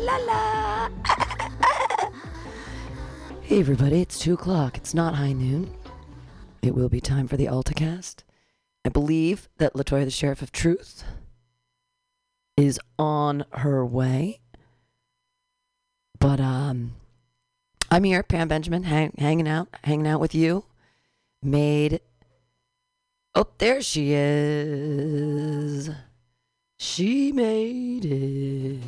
la la. hey everybody, it's two o'clock. It's not high noon. It will be time for the AltaCast. I believe that Latoya, the Sheriff of Truth, is on her way. But um, I'm here, Pam Benjamin, hang, hanging out, hanging out with you. Made. Oh, there she is. She made it.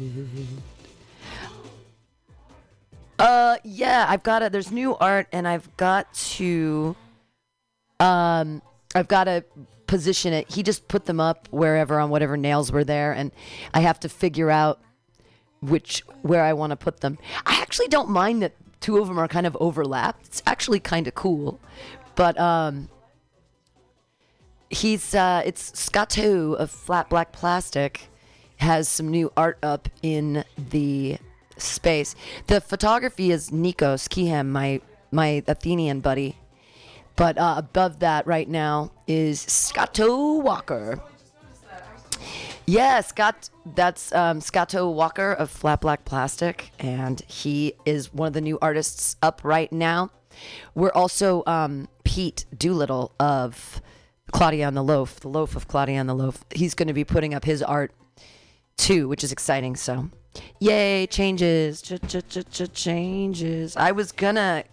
Uh, yeah, I've got to. There's new art, and I've got to. Um, I've got to position it. He just put them up wherever on whatever nails were there, and I have to figure out which where I want to put them. I actually don't mind that two of them are kind of overlapped. It's actually kind of cool, but um, he's uh, it's Scotto of Flat Black Plastic has some new art up in the space. The photography is Nikos Kihem, my my Athenian buddy. But uh, above that right now is Scotto Walker. Yeah, Scott. That's um, Scotto Walker of Flat Black Plastic, and he is one of the new artists up right now. We're also um, Pete Doolittle of Claudia on the Loaf, the Loaf of Claudia on the Loaf. He's going to be putting up his art too, which is exciting. So, yay, changes, changes. I was gonna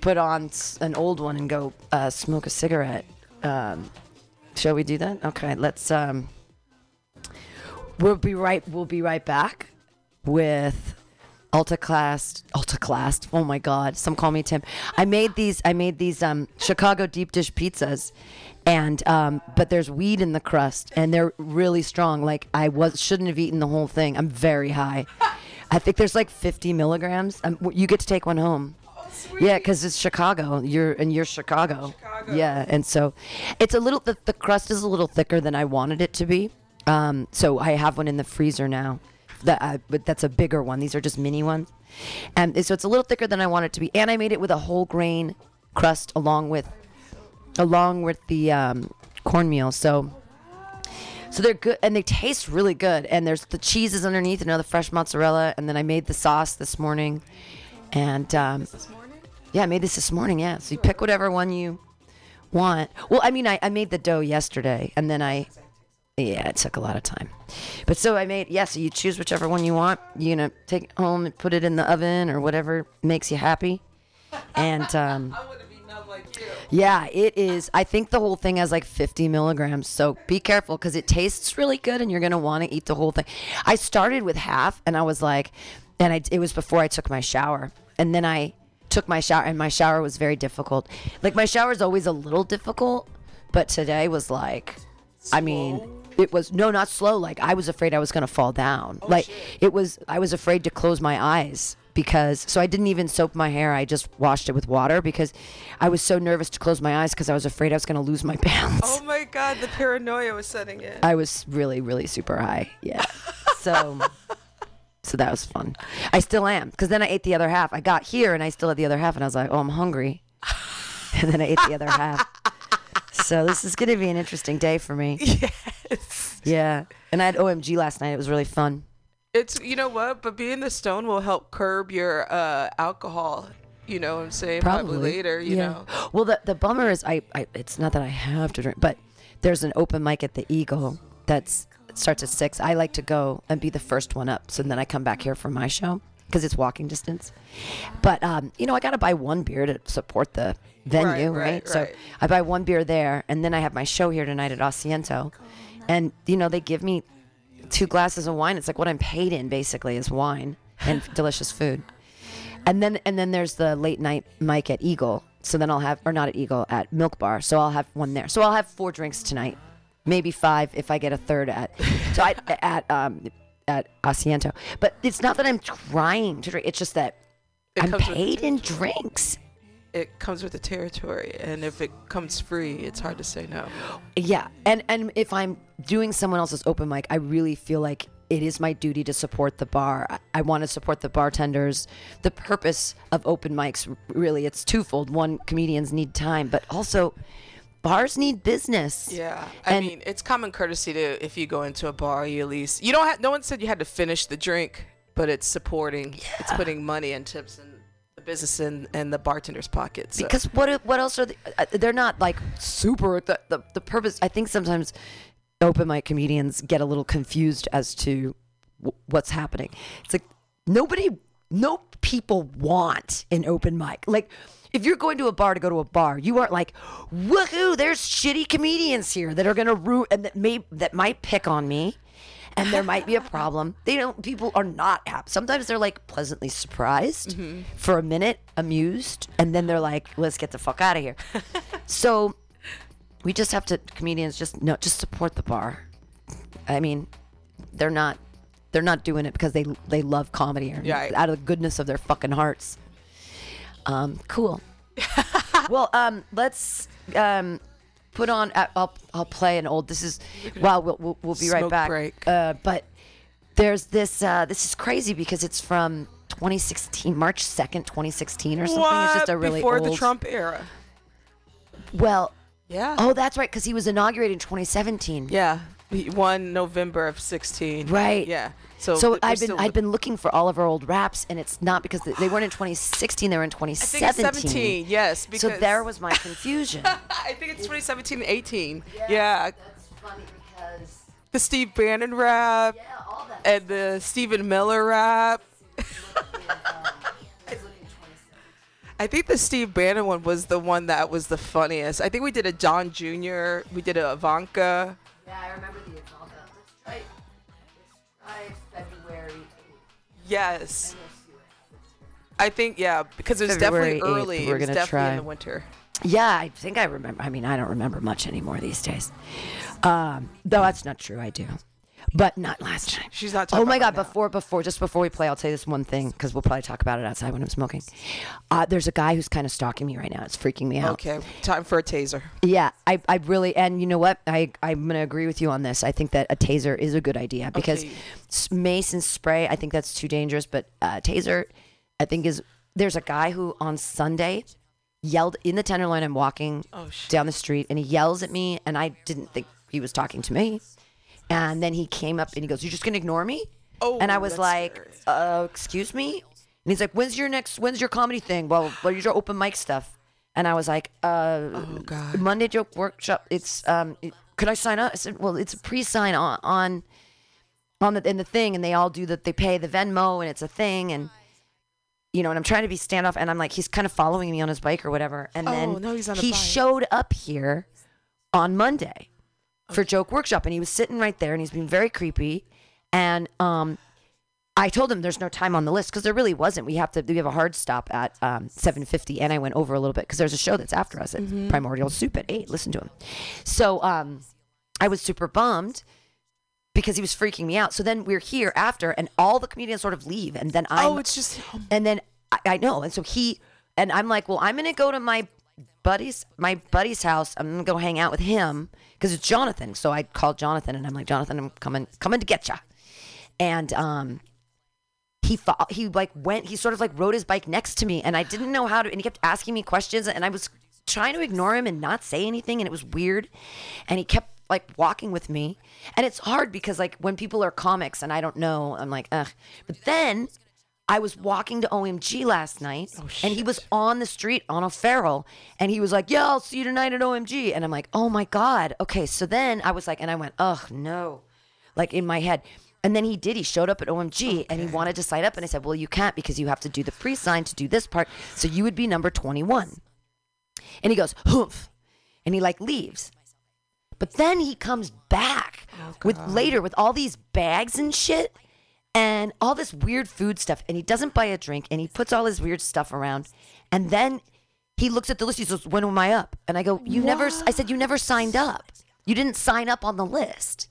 put on an old one and go uh, smoke a cigarette. Um, shall we do that? Okay, let's. Um, we'll be right. We'll be right back with Alta Class. Class. Oh my God! Some call me Tim. I made these. I made these um, Chicago deep dish pizzas, and um, but there's weed in the crust, and they're really strong. Like I was shouldn't have eaten the whole thing. I'm very high. I think there's like 50 milligrams. Um, you get to take one home. Yeah, because it's Chicago. You're and you're Chicago. Yeah, and so it's a little. The, the crust is a little thicker than I wanted it to be. Um, so I have one in the freezer now. That I, but that's a bigger one. These are just mini ones, and so it's a little thicker than I want it to be. And I made it with a whole grain crust along with along with the um, cornmeal. So so they're good and they taste really good. And there's the cheese is underneath, another fresh mozzarella. And then I made the sauce this morning, and um, yeah, I made this this morning. Yeah, so you pick whatever one you want. Well, I mean, I, I made the dough yesterday, and then I yeah, it took a lot of time. But so I made yeah. So you choose whichever one you want. You're gonna take it home and put it in the oven or whatever makes you happy. And um, yeah, it is. I think the whole thing has like 50 milligrams. So be careful because it tastes really good and you're going to want to eat the whole thing. I started with half and I was like, and I, it was before I took my shower. And then I took my shower and my shower was very difficult. Like my shower is always a little difficult, but today was like, I mean, it was no, not slow. Like I was afraid I was going to fall down. like it was, I was afraid to close my eyes because so I didn't even soap my hair. I just washed it with water because I was so nervous to close my eyes because I was afraid I was going to lose my balance. Oh my god, the paranoia was setting in. I was really, really super high. Yeah. So, so that was fun. I still am because then I ate the other half. I got here and I still had the other half, and I was like, oh, I'm hungry. And then I ate the other half. So this is going to be an interesting day for me. yes. Yeah. And I had OMG last night. It was really fun. It's you know what, but being the stone will help curb your uh, alcohol. You know what I'm saying? Probably, later. You know. Well, the the bummer is I, I it's not that I have to drink, but there's an open mic at the Eagle that's starts at six. I like to go and be the first one up, so then I come back here for my show because it's walking distance. But um, you know, I got to buy one beer to support the venue, Right, right, So right. I buy one beer there, and then I have my show here tonight at Asiento, and you know they give me two glasses of wine. It's like what I'm paid in basically is wine and delicious food. And then and then there's the late night mic at Eagle. So then I'll have or not at Eagle at Milk Bar. So I'll have one there. So I'll have four drinks tonight, maybe five if I get a third at so I, at um at Asiento. But it's not that I'm trying to drink. It's just that It I'm comes with the paid in drinks. It comes with the territory, and if it comes free, it's hard to say no. Yeah, and and if I'm doing someone else's open mic, I really feel like it is my duty to support the bar. I, I want to support the bartenders. The purpose of open mics, really, it's twofold. One, comedians need time, but also bars need business. Yeah, I And- mean, it's common courtesy to if you go into a bar, you at least you don't have. No one said you had to finish the drink but it's supporting. Yeah. It's putting money and tips the business and and the bartender's pockets. So. Because what what else are they? Uh, they're not like super. The, the the purpose. I think sometimes open mic comedians get a little confused as to w- what's happening. It's like nobody, no people want an open mic. Like if you're going to a bar to go to a bar, you aren't like, woohoo, there's shitty comedians here that are gonna root and that may that might pick on me. And there might be a problem. They don't. People are not happy. Sometimes they're like pleasantly surprised mm-hmm. for a minute, amused, and then they're like, "Let's get the fuck out of here." so, we just have to comedians just no, just support the bar. I mean, they're not they're not doing it because they they love comedy or yeah, out of the goodness of their fucking hearts. Um, cool. well, um, let's um, put on. Uh, I'll I'll play an old. This is. Well, we'll we'll, we'll be right back. Break. Uh, but there's this. Uh, this is crazy because it's from 2016, March 2nd, 2016, or something. What? It's just a really before old. the Trump era. Well. Yeah. Oh, that's right, because he was inaugurated in 2017. Yeah, he won November of 16. Right. Yeah. So, so I've been I've been looking for all of our old raps, and it's not because they weren't in 2016; they were in 2017. I think 17, yes. so there was my confusion. I think it's 2017 and 18. Yeah. yeah. That's funny because the Steve Bannon rap yeah, all that and the Stephen Miller rap. I think the Steve Bannon one was the one that was the funniest. I think we did a John Jr. We did a Ivanka. Yeah, I remember Yes. I think yeah, because it was definitely early. We're it was gonna definitely try. in the winter. Yeah, I think I remember. I mean, I don't remember much anymore these days. Um, though that's not true. I do but not last time. She's not. oh my god! Before, before, just before we play, I'll tell you this one thing because we'll probably talk about it outside when I'm smoking. Uh, there's a guy who's kind of stalking me right now. It's freaking me out. Okay, time for a taser. Yeah, I, I really, and you know what? I, I'm gonna agree with you on this. I think that a taser is a good idea because okay. mace and spray, I think that's too dangerous. But uh, taser, I think is. There's a guy who on Sunday yelled in the Tenderloin. I'm walking oh, down the street, and he yells at me, and I didn't think he was talking to me. And then he came up and he goes, "You're just gonna ignore me?" Oh, and I was like, uh, "Excuse me?" And he's like, "When's your next? When's your comedy thing? Well, when's your open mic stuff?" And I was like, uh, "Oh God, Monday joke workshop. It's um, it, could I sign up?" I said, "Well, it's a pre-sign on on on the in the thing, and they all do that. They pay the Venmo, and it's a thing, and." You know, and I'm trying to be standoff, and I'm like, he's kind of following me on his bike or whatever. And oh, then no, he's on he bike. showed up here on Monday for joke workshop and he was sitting right there and he's being very creepy and um I told him there's no time on the list because there really wasn't. We have to we have a hard stop at um, 7:50, and I went over a little bit because there's a show that's after us at mm-hmm. Primordial Soup at eight. Listen to him. So um, I was super bummed because he was freaking me out. So then we're here after, and all the comedians sort of leave, and then I oh, it's just and then I, I know, and so he and I'm like, well, I'm gonna go to my buddy's my buddy's house. I'm gonna go hang out with him because it's Jonathan. So I called Jonathan and I'm like, Jonathan, I'm coming coming to get you. And um, he fought, he like went he sort of like rode his bike next to me and I didn't know how to and he kept asking me questions and I was trying to ignore him and not say anything and it was weird. And he kept like walking with me. And it's hard because like when people are comics and I don't know, I'm like, ugh. But then I was walking to OMG last night, oh, and he was on the street on O'Farrell, and he was like, "Yeah, I'll see you tonight at OMG," and I'm like, "Oh my god, okay." So then I was like, and I went, "Ugh, no," like in my head. And then he did. He showed up at OMG okay. and he wanted to sign up, and I said, "Well, you can't because you have to do the pre-sign to do this part. So you would be number 21." And he goes, "Humph," and he like leaves. But then he comes back oh, with later with all these bags and shit and all this weird food stuff. And he doesn't buy a drink and he puts all his weird stuff around. And then he looks at the list. He says, When am I up? And I go, You never, I said, You never signed up. You didn't sign up on the list.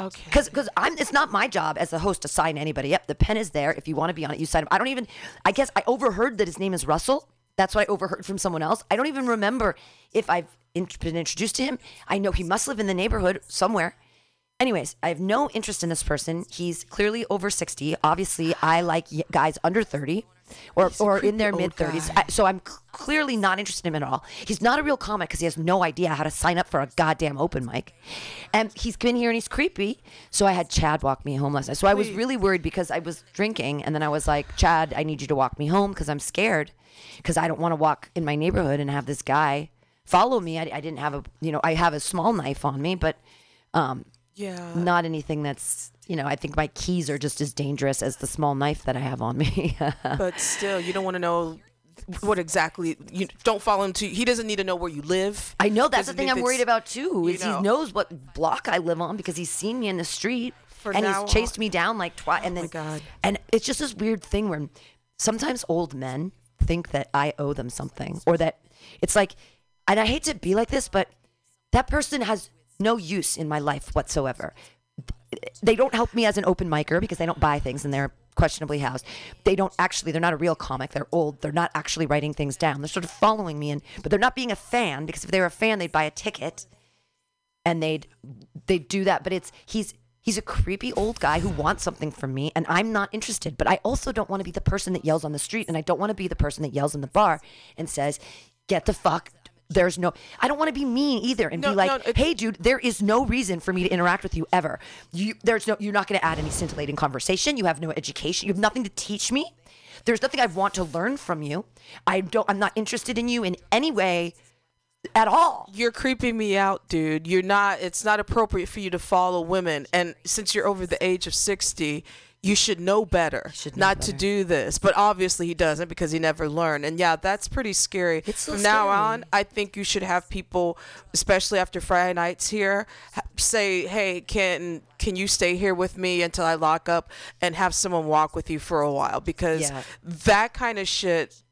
Okay. Because because I'm it's not my job as the host to sign anybody up. The pen is there. If you want to be on it, you sign up. I don't even. I guess I overheard that his name is Russell. That's what I overheard from someone else. I don't even remember if I've been introduced to him. I know he must live in the neighborhood somewhere. Anyways, I have no interest in this person. He's clearly over 60. Obviously, I like guys under 30. or or in their mid 30s. So I'm clearly not interested in him at all. He's not a real comic because he has no idea how to sign up for a goddamn open mic, and he's been here and he's creepy. So I had Chad walk me home last night. So I was really worried because I was drinking, and then I was like, Chad, I need you to walk me home because I'm scared because I don't want to walk in my neighborhood and have this guy follow me. I, I didn't have a you know I have a small knife on me, but um, Yeah. not anything that's you know i think my keys are just as dangerous as the small knife that i have on me but still, you don't want to know what exactly. You don't fall into. He doesn't need to know where you live. i know that's the thing i'm worried about too is know. he knows what block i live on because he's seen me in the street For and he's chased on- me down like twice and oh then my God. and it's just this weird thing where sometimes old men think that i owe them something or that it's like and i hate to be like this but that person has no use in my life whatsoever they don't help me as an open micer because they don't buy things and they're questionably housed. They don't actually, they're not a real comic. They're old. They're not actually writing things down. They're sort of following me, and but they're not being a fan because if they were a fan, they'd buy a ticket and they'd they'd do that. But it's he's he's a creepy old guy who wants something from me, and I'm not interested. But I also don't want to be the person that yells on the street, and I don't want to be the person that yells in the bar and says, "Get the fuck." There's no. I don't want to be mean either and No, be like, no, "Hey, dude, there is no reason for me to interact with you ever. You, there's no. You're not going to add any scintillating conversation. You have no education. You have nothing to teach me. There's nothing I want to learn from you. I don't. I'm not interested in you in any way at all. You're creeping me out, dude. You're not. It's not appropriate for you to follow women. And since you're over the age of sixty, you should know better should know not to do this. But obviously, he doesn't because he never learned. And yeah, that's pretty scary. It's so From now scary. on, I think you should have people, especially after Friday nights here, say, "Hey, can can you stay here with me until I lock up?" And have someone walk with you for a while because Yeah. that kind of shit.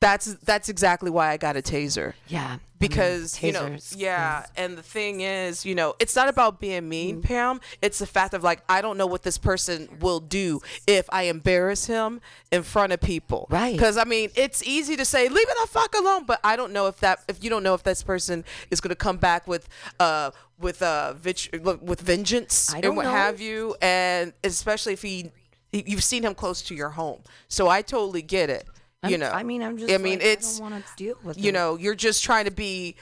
That's that's exactly why I got a taser Yeah. Because you know yeah and the thing is you know it's not about being mean Mm-hmm. pam. It's the fact of like i don't know what this person will do if i embarrass him in front of people. Right. because i mean it's easy to say leave it the fuck alone but i don't know if that if you don't know if this person is going to come back with uh with uh vit- with vengeance and what know. have you. And especially if he you've seen him close to your home. So i totally get it you I'm- know I mean, I'm just. i mean like, it's I don't want to deal with you it. know, you're just trying to be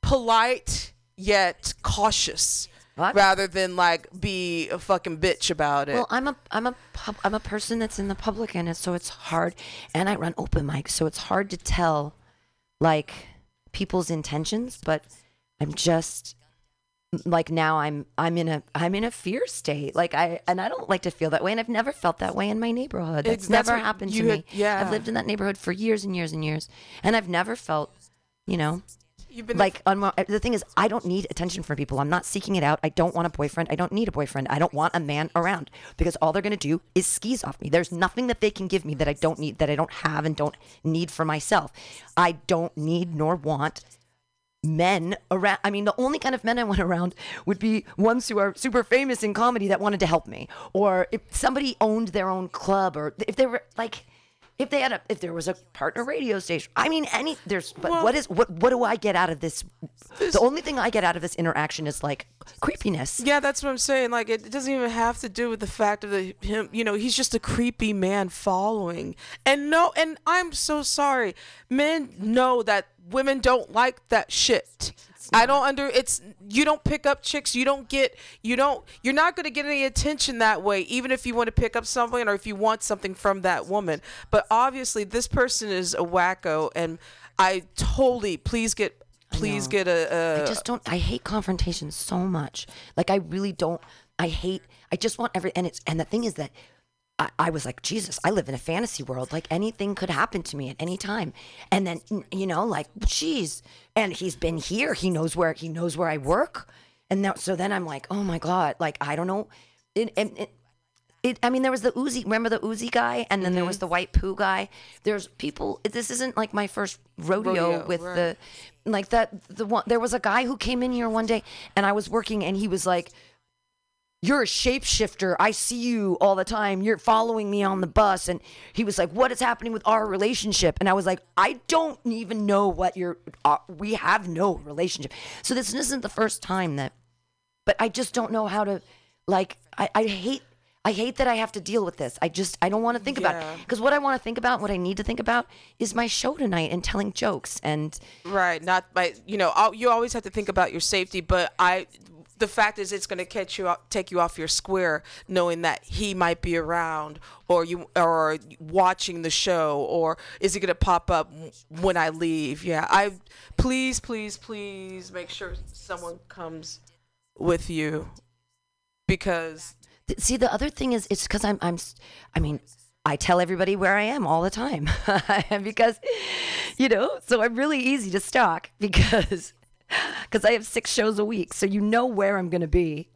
polite yet cautious What? rather than like be a fucking bitch about it. Well, I'm a I'm a pub, I'm a person that's in the public, and so it's hard. And I run open mics, so it's hard to tell, like, people's intentions. But I'm just like now I'm I'm in a I'm in a fear state. Like I and I don't like to feel that way, and I've never felt that way in my neighborhood. That's that's never happened to you me. yeah. I've lived in that neighborhood for years and years and years, and I've never felt, you know, You've been like unwa- uh, the thing is i don't need attention from people i'm not seeking it out i don't want a boyfriend i don't need a boyfriend i don't want a man around because all they're going to do is skis off me there's nothing that they can give me that i don't need that i don't have and don't need for myself i don't need nor want men around i mean the only kind of men i went around would be ones who are super famous in comedy that wanted to help me or if somebody owned their own club or if they were like if they had a if there was a partner radio station i mean any there's but Well- what is what what do i get out of this the only thing i get out of this interaction is like creepiness yeah, that's what I'm saying. Like, it doesn't even have to do with the fact of the him. You know, he's just a creepy man following. And no, and I'm so sorry. Men know that women don't like that shit. I don't under. It's you don't pick up chicks. You don't get. You don't. You're not going to get any attention that way. Even if you want to pick up something or if you want something from that woman. But obviously, this person is a wacko, and I totally please get. Please get a. a I just don't. I hate confrontation so much. Like I really don't. I hate. I just want every. And it's. And the thing is that. I, I was like, Jesus, I live in a fantasy world. Like anything could happen to me at any time. And then, you know, like, geez. And he's been here. He knows where he knows where I work. And now, so then I'm like, oh my god, like I don't know. It, it, it, it, I mean, there was the Uzi. Remember the Uzi guy, and then there Mm-hmm. was the white poo guy. There's people. This isn't like my first rodeo, Rodeo, with right. the, like that. The one there was a guy who came in here one day, and I was working, and he was like, "You're a shapeshifter. I see you all the time. You're following me on the bus." And he was like, "What is happening with our relationship?" And I was like, "I don't even know what your. Uh, we have no relationship. So this isn't the first time that." but I just don't know how to like I, I hate I hate that I have to deal with this. I just I don't want to think about it because what I want to think about, what I need to think about, is my show tonight and telling jokes and Right, not by you know al- you always have to think about your safety, but I the fact is it's going to catch you out, take you off your square knowing that he might be around or you or watching the show or is he going to pop up when I leave? Yeah, I please please please make sure someone comes with you because See, the other thing is, it's because I'm, I'm, I mean, I tell everybody where I am all the time, because, you know, so I'm really easy to stalk because, because I have six shows a week, so you know where I'm gonna be.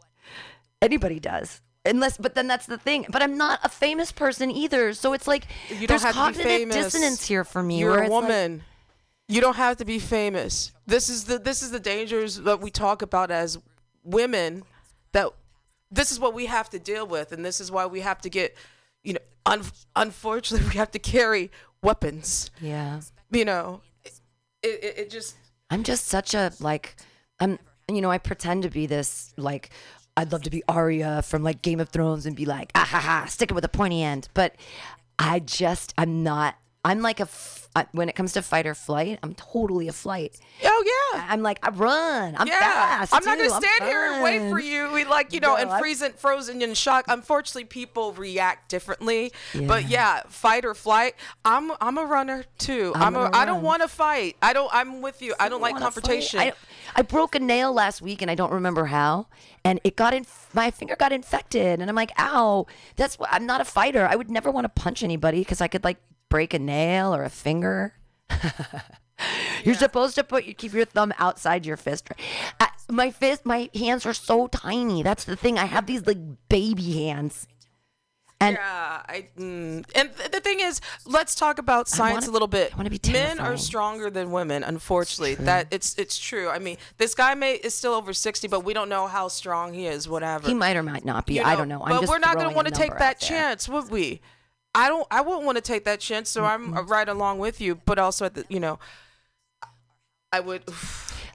Anybody does. Unless, but then that's the thing. But I'm not a famous person either, so it's like you there's don't have to be cognitive dissonance here for me. You're a it's like- woman. you don't have to be famous. This is the this is the dangers that we talk about as women. That this is what we have to deal with, and this is why we have to get, you know, un- unfortunately, we have to carry weapons. yeah. You know, it it, it just I'm just such a like I'm you know, I pretend to be this like I'd love to be Arya from like Game of Thrones and be like, ah ha ha, stick it with a pointy end. But I just I'm not I'm like a I- when it comes to fight or flight, I'm totally a flight. oh yeah. I'm like I run. I'm Yeah, fast. I'm not too. gonna stand here and wait for you. We like you know, No, and I- freezing, frozen in shock. Unfortunately, people react differently. But Yeah. yeah, fight or flight. I'm I'm a runner too. I'm I'm, a. don't want to fight. I don't. I'm with you. I don't like wanna fight. confrontation. I, I broke a nail last week and I don't remember how, and it got in. My finger got infected, and I'm like, "Ow!" That's I'm not a fighter. I would never want to punch anybody because I could like break a nail or a finger. You're supposed to put you keep your thumb outside your fist. I, my fist, my hands are so tiny. That's the thing. I have these like baby hands. And yeah, I mm. and th- the thing is, let's talk about science wanna- a little bit. I wanna be Men are stronger than women. Unfortunately, that it's it's true. I mean, this guy may is still over sixty, but we don't know how strong he is. Whatever. he might or might not be. you I don't know. I'm but we're not going to want to take that chance, would we? I don't. I wouldn't want to take that chance. So I'm uh, right along with you. But also at the, you know, I would.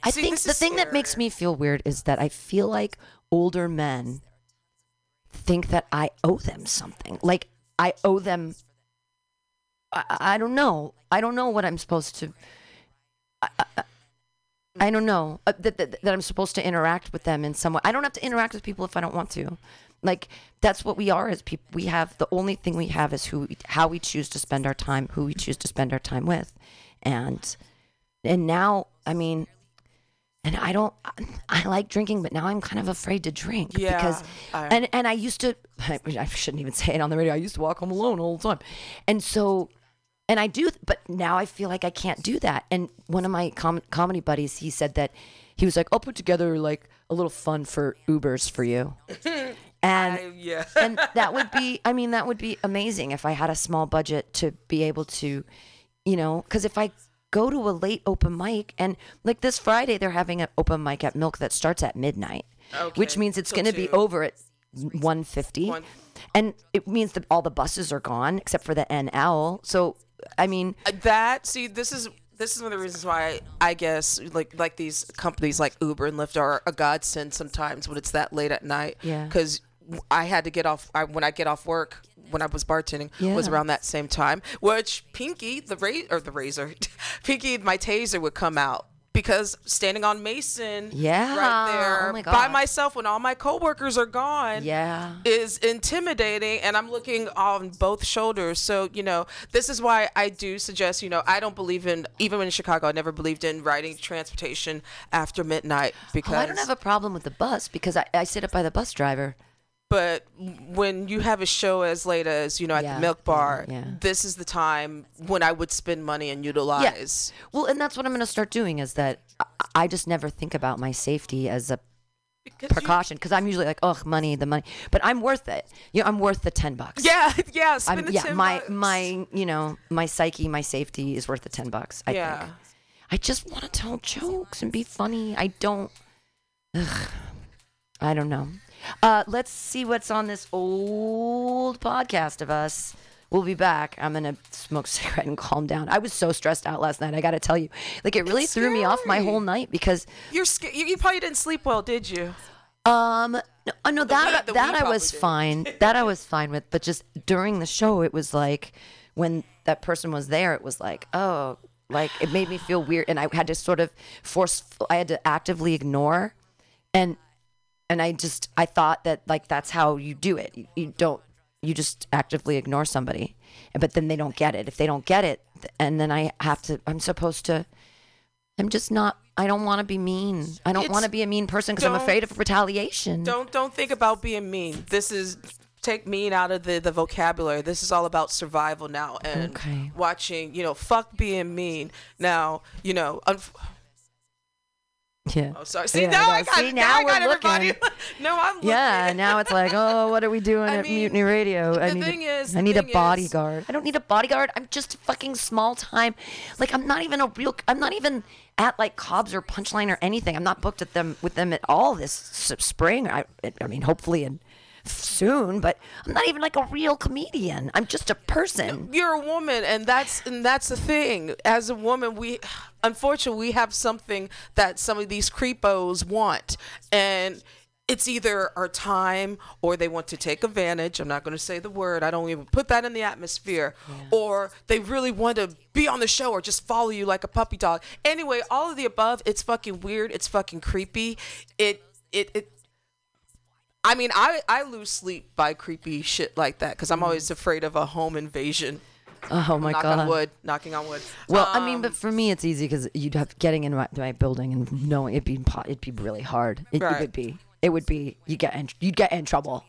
I See, think the thing that makes me feel weird is that I feel like older men think that I owe them something. Like I owe them. I, I don't know. I don't know what I'm supposed to. I, I, I don't know uh, that, that that I'm supposed to interact with them in some way. I don't have to interact with people if I don't want to. Like that's what we are as people. We have the only thing we have is who, we, how we choose to spend our time, who we choose to spend our time with, and and now I mean, and I don't. I like drinking, but now I'm kind of afraid to drink Yeah, because I- and and I used to. I shouldn't even say it on the radio. I used to walk home alone all the time, and so. And I do, but now I feel like I can't do that. And one of my com- comedy buddies, he said that he was like, "I'll put together like a little fun for Ubers for you," and I, yeah. and that would be i mean that would be amazing if i had a small budget to be able to you know because if i go to a late open mic and like this friday they're having an open mic at milk that starts at midnight which means it's going to be over at 150 One- and it means that all the buses are gone except for the nl so i mean uh, that see this is this is one of the reasons why I guess like like these companies like Uber and Lyft are a godsend sometimes when it's that late at night. Yeah. Because I had to get off I, when I get off work when I was bartending was around that same time. Which Pinky the ra- or the razor, Pinky my taser would come out. Because standing on Mason, Yeah. right there Oh my by myself when all my coworkers are gone, yeah is intimidating and I'm looking on both shoulders. So, you know, this is why I do suggest, you know, I don't believe in even in Chicago, I never believed in riding transportation after midnight because oh, i don't have a problem with the bus because i, I sit up by the bus driver but when you have a show as late as, you know, at Yeah, the milk bar, yeah, yeah. this is the time when I would spend money and utilize. well and that's what i'm going to start doing is that I, just never think about my safety as a Because precaution because I'm usually like, oh, money, the money, but I'm worth it. You know, I'm worth the ten bucks. yeah, yeah, spend I'm, the yeah. 10 My bucks. my you know my psyche, my safety is worth the ten bucks. I Yeah. think. I just want to tell jokes and be funny. I don't. Ugh, I don't know. Uh, let's see what's on this old podcast of us. We'll be back. I'm gonna smoke a cigarette and calm down. I was so stressed out last night. I got to tell you, like it really It's threw me off my whole night because You're scared. You, you probably didn't sleep well, did you? Um, No, I know The that that I was did. fine. that I was fine with, but just during the show, it was like when that person was there, it was like, oh, like it made me feel weird, and I had to sort of force. I had to actively ignore, and and I just I thought that like that's how you do it. You, you don't you just actively ignore somebody, but then they don't get it. If they don't get it, and then I have to. I'm supposed to. I'm just not. I don't want to be mean. I don't want to be a mean person because I'm afraid of retaliation. Don't don't think about being mean. This is take mean out of the the vocabulary. This is all about survival now and Okay. watching. You know, fuck being mean. Now, you know. Yeah. oh, sorry. See Yeah, now no, I got see, now I got everybody. looking. no, I'm looking. Yeah, now it's like, oh, what are we doing I at mean, Mutiny Radio? I the need, thing a, is- I need a thing is- bodyguard. I don't need a bodyguard. I'm just fucking small time. Like I'm not even a real. I'm not even at like Cobb's or Punchline or anything. I'm not booked at them with them at all this spring. I, I mean, hopefully in soon, but I'm not even like a real comedian. I'm just a person. you're a woman and that's and that's the thing as a woman we unfortunately we have something that some of these creepos want and it's either our time or they want to take advantage. I'm not going to say the word i don't even put that in the atmosphere. Or they really want to be on the show or just follow you like a puppy dog. Anyway all of the above it's fucking weird it's fucking creepy. It it, it I mean, I, I lose sleep by creepy shit like that because I'm mm-hmm. always afraid of a home invasion. Oh my Knock god. on wood. Knocking on wood. Well, I mean, Um, but for me, it's easy because you'd have getting in my, my building and knowing it'd be it'd be really hard. It, it would be. It would be. You get in, you'd get in trouble.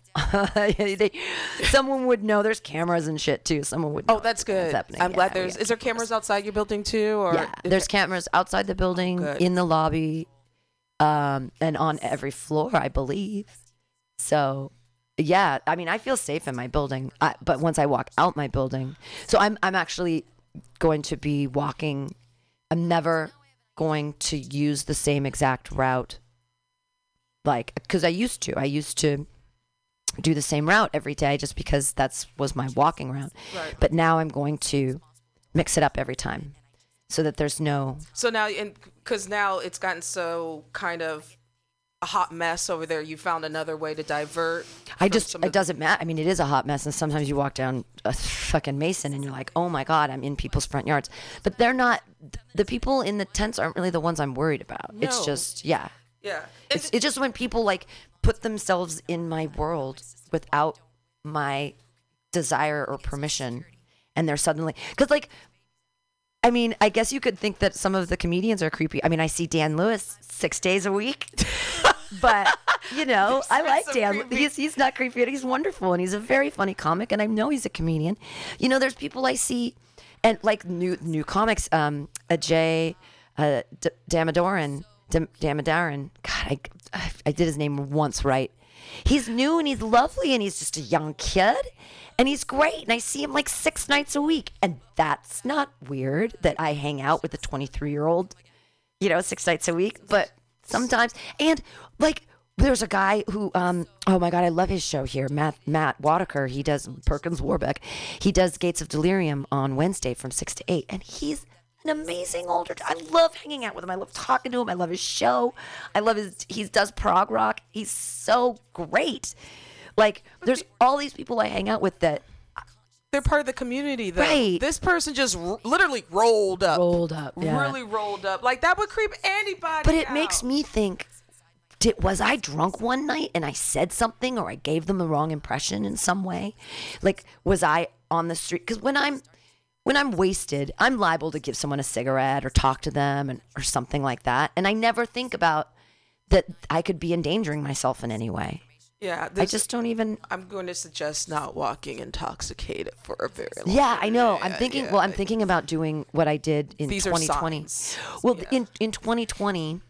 They- someone would know there's cameras and shit too. Someone would. Know oh, that's good. I'm Yeah, glad there's. Is there people cameras outside your building too? Or Yeah, there's cameras outside the building, good. in the lobby, um, and on every floor, I believe. So, yeah, I mean, I feel safe in my building, I, but once I walk out my building, so I'm I'm actually going to be walking. I'm never going to use the same exact route, like because I used to. I used to do the same route every day just because that's was my walking route. Right. But now I'm going to mix it up every time so that there's no So now, and because now it's gotten so kind of a hot mess over there, you found another way to divert. I just it doesn't matter. I mean, it is a hot mess, and sometimes you walk down a fucking Mason and you're like, oh my god, I'm in people's front yards. But they're not. The people in the tents aren't really the ones I'm worried about. It's just yeah. Yeah. It's it's just when people like put themselves in my world without my desire or permission, and they're suddenly because like. I mean, I guess you could think that some of the comedians are creepy. I mean, I see Dan Lewis six days a week, but you know, I like so Dan. creepy. He's he's not creepy, and he's wonderful, and he's a very funny comic, and I know he's a comedian. You know, there's people I see, and like new new comics, um, Ajay uh, D- Damodaran, Dam- Damodaran. God, I I did his name once right. He's new and he's lovely and he's just a young kid and he's great and I see him like six nights a week and that's not weird that I hang out with a 23 year old you know, six nights a week. But sometimes, and like, there's a guy who, um, oh my god, I love his show here, Matt Matt Wadaker. He does Perkins Warbeck. He does Gates of Delirium on Wednesday from six to eight, and he's an amazing older. I love hanging out with him. I love talking to him. I love his show. I love his. He does prog rock. He's so great. Like, there's all these people I hang out with that They're part of the community, though. Right. This person just r- literally rolled up. rolled up. yeah. Really rolled up. Like that would creep anybody. But it makes me think did, was I drunk one night and I said something or I gave them the wrong impression in some way? Like was I on the street cuz when I'm when I'm wasted, I'm liable to give someone a cigarette or talk to them and, or something like that. And I never think about that I could be endangering myself in any way. Yeah. I just don't even I'm going to suggest not walking intoxicated for a very long Yeah, I know. I'm thinking. yeah. Well, I'm thinking about doing what I did in These are 2020. signs. Well, Yeah. in in 2020,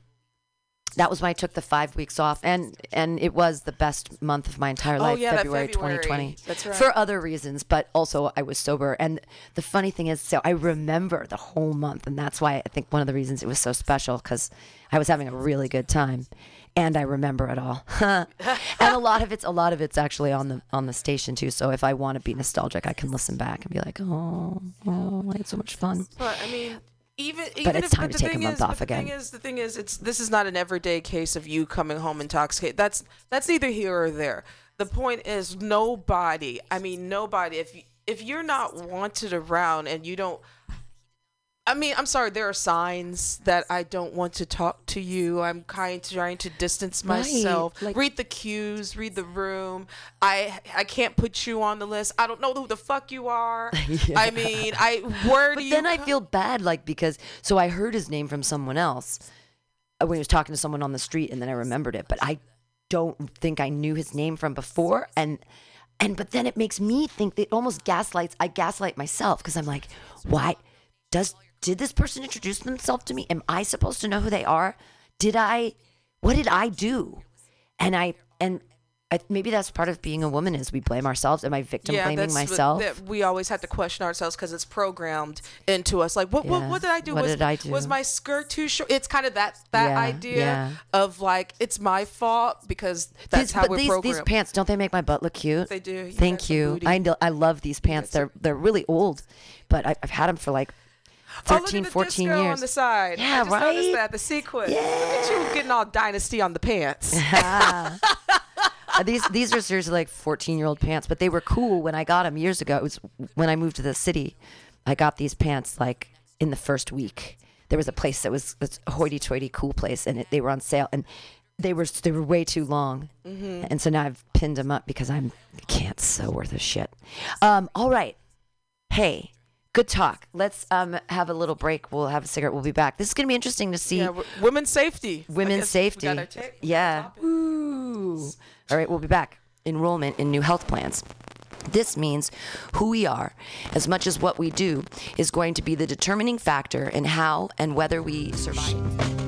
that was when I took the five weeks off, and and it was the best month of my entire oh, life. Oh, yeah, February, February. 2020. That's right. For other reasons, but also I was sober. And the funny thing is, so I remember the whole month, and that's why I think one of the reasons it was so special because I was having a really good time. And I remember it all, and a lot of it's a lot of it's actually on the on the station too. So if I want to be nostalgic, I can listen back and be like, "Oh, oh, I had so much fun." But I mean, even even it's if, time but to take a month is, off but the again. thing is, the thing is, it's this is not an everyday case of you coming home intoxicated. That's that's neither here or there. The point is, nobody. I mean, nobody. If if you're not wanted around and you don't. I mean, I'm sorry. There are signs that I don't want to talk to you. I'm kind of trying to distance Right, myself. like- read the cues. Read the room. I I can't put you on the list. I don't know who the fuck you are. I mean, I where But then I feel bad, like because so I heard his name from someone else uh, when he was talking to someone on the street, and then I remembered it. But I don't think I knew his name from before, and and but then it makes me think that it almost gaslights. I gaslight myself because I'm like, why does did this person introduce themselves to me? Am I supposed to know who they are? Did I? What did I do? And I and. I, maybe that's part of being a woman is we blame ourselves. Am I victim blaming that's what- myself? that we always have to question ourselves because it's programmed into us. Like, what, what, Yeah. what did I do? What was, did I do? Was my skirt too short? It's kind of that that Yeah, idea yeah. of like it's my fault because that's these, how we're these, programmed. these pants don't they make my butt look cute? They do. You Thank you. I know, I love these pants. They're they're really old, but I, I've had them for like 13, at the 14 disco years. on the side. Yeah, I just noticed right? that the sequence. Look at you getting all dynasty on the pants. Uh, these these are seriously like 14 year old pants, but they were cool when I got them years ago. It was when I moved to the city. I got these pants like in the first week. There was a place that was a hoity-toity cool place, and it, they were on sale, and they were they were way too long, Mm-hmm. and so now I've pinned them up because I'm can't so worth a shit. Um, all right, hey, good talk. Let's um have a little break. We'll have a cigarette. We'll be back. This is gonna be interesting to see yeah, w- women's safety. Women's safety. yeah. Ooh. All right, we'll be back. Enrollment in new health plans. This means who we are, as much as what we do, is going to be the determining factor in how and whether we survive.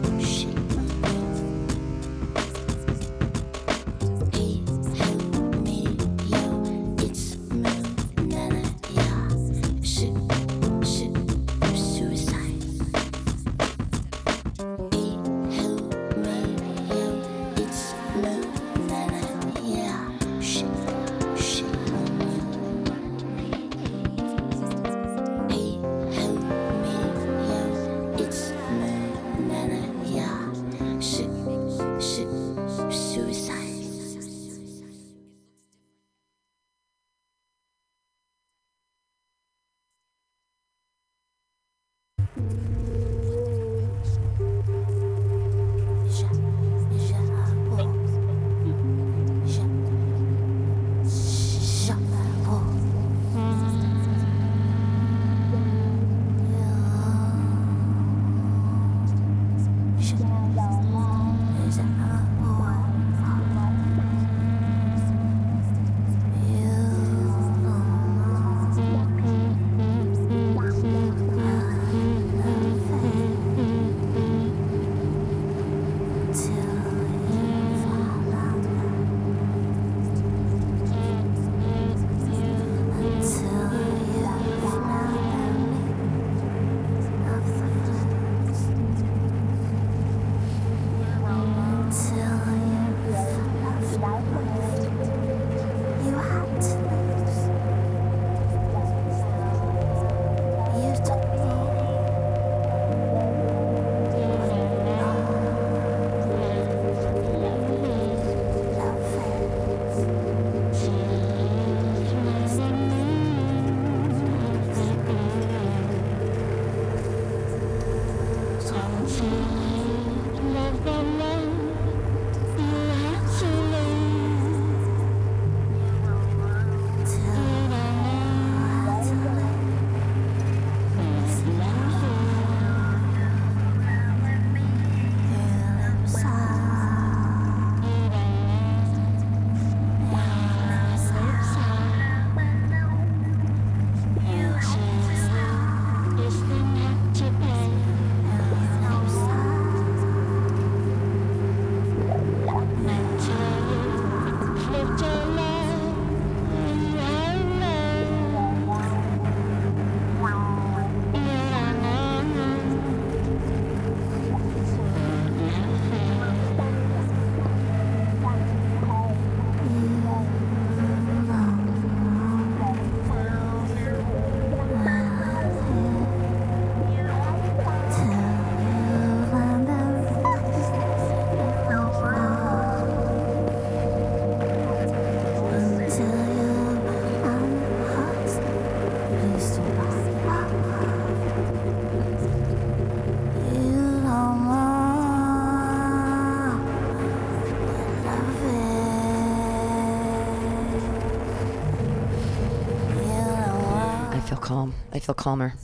Calm. I feel calmer.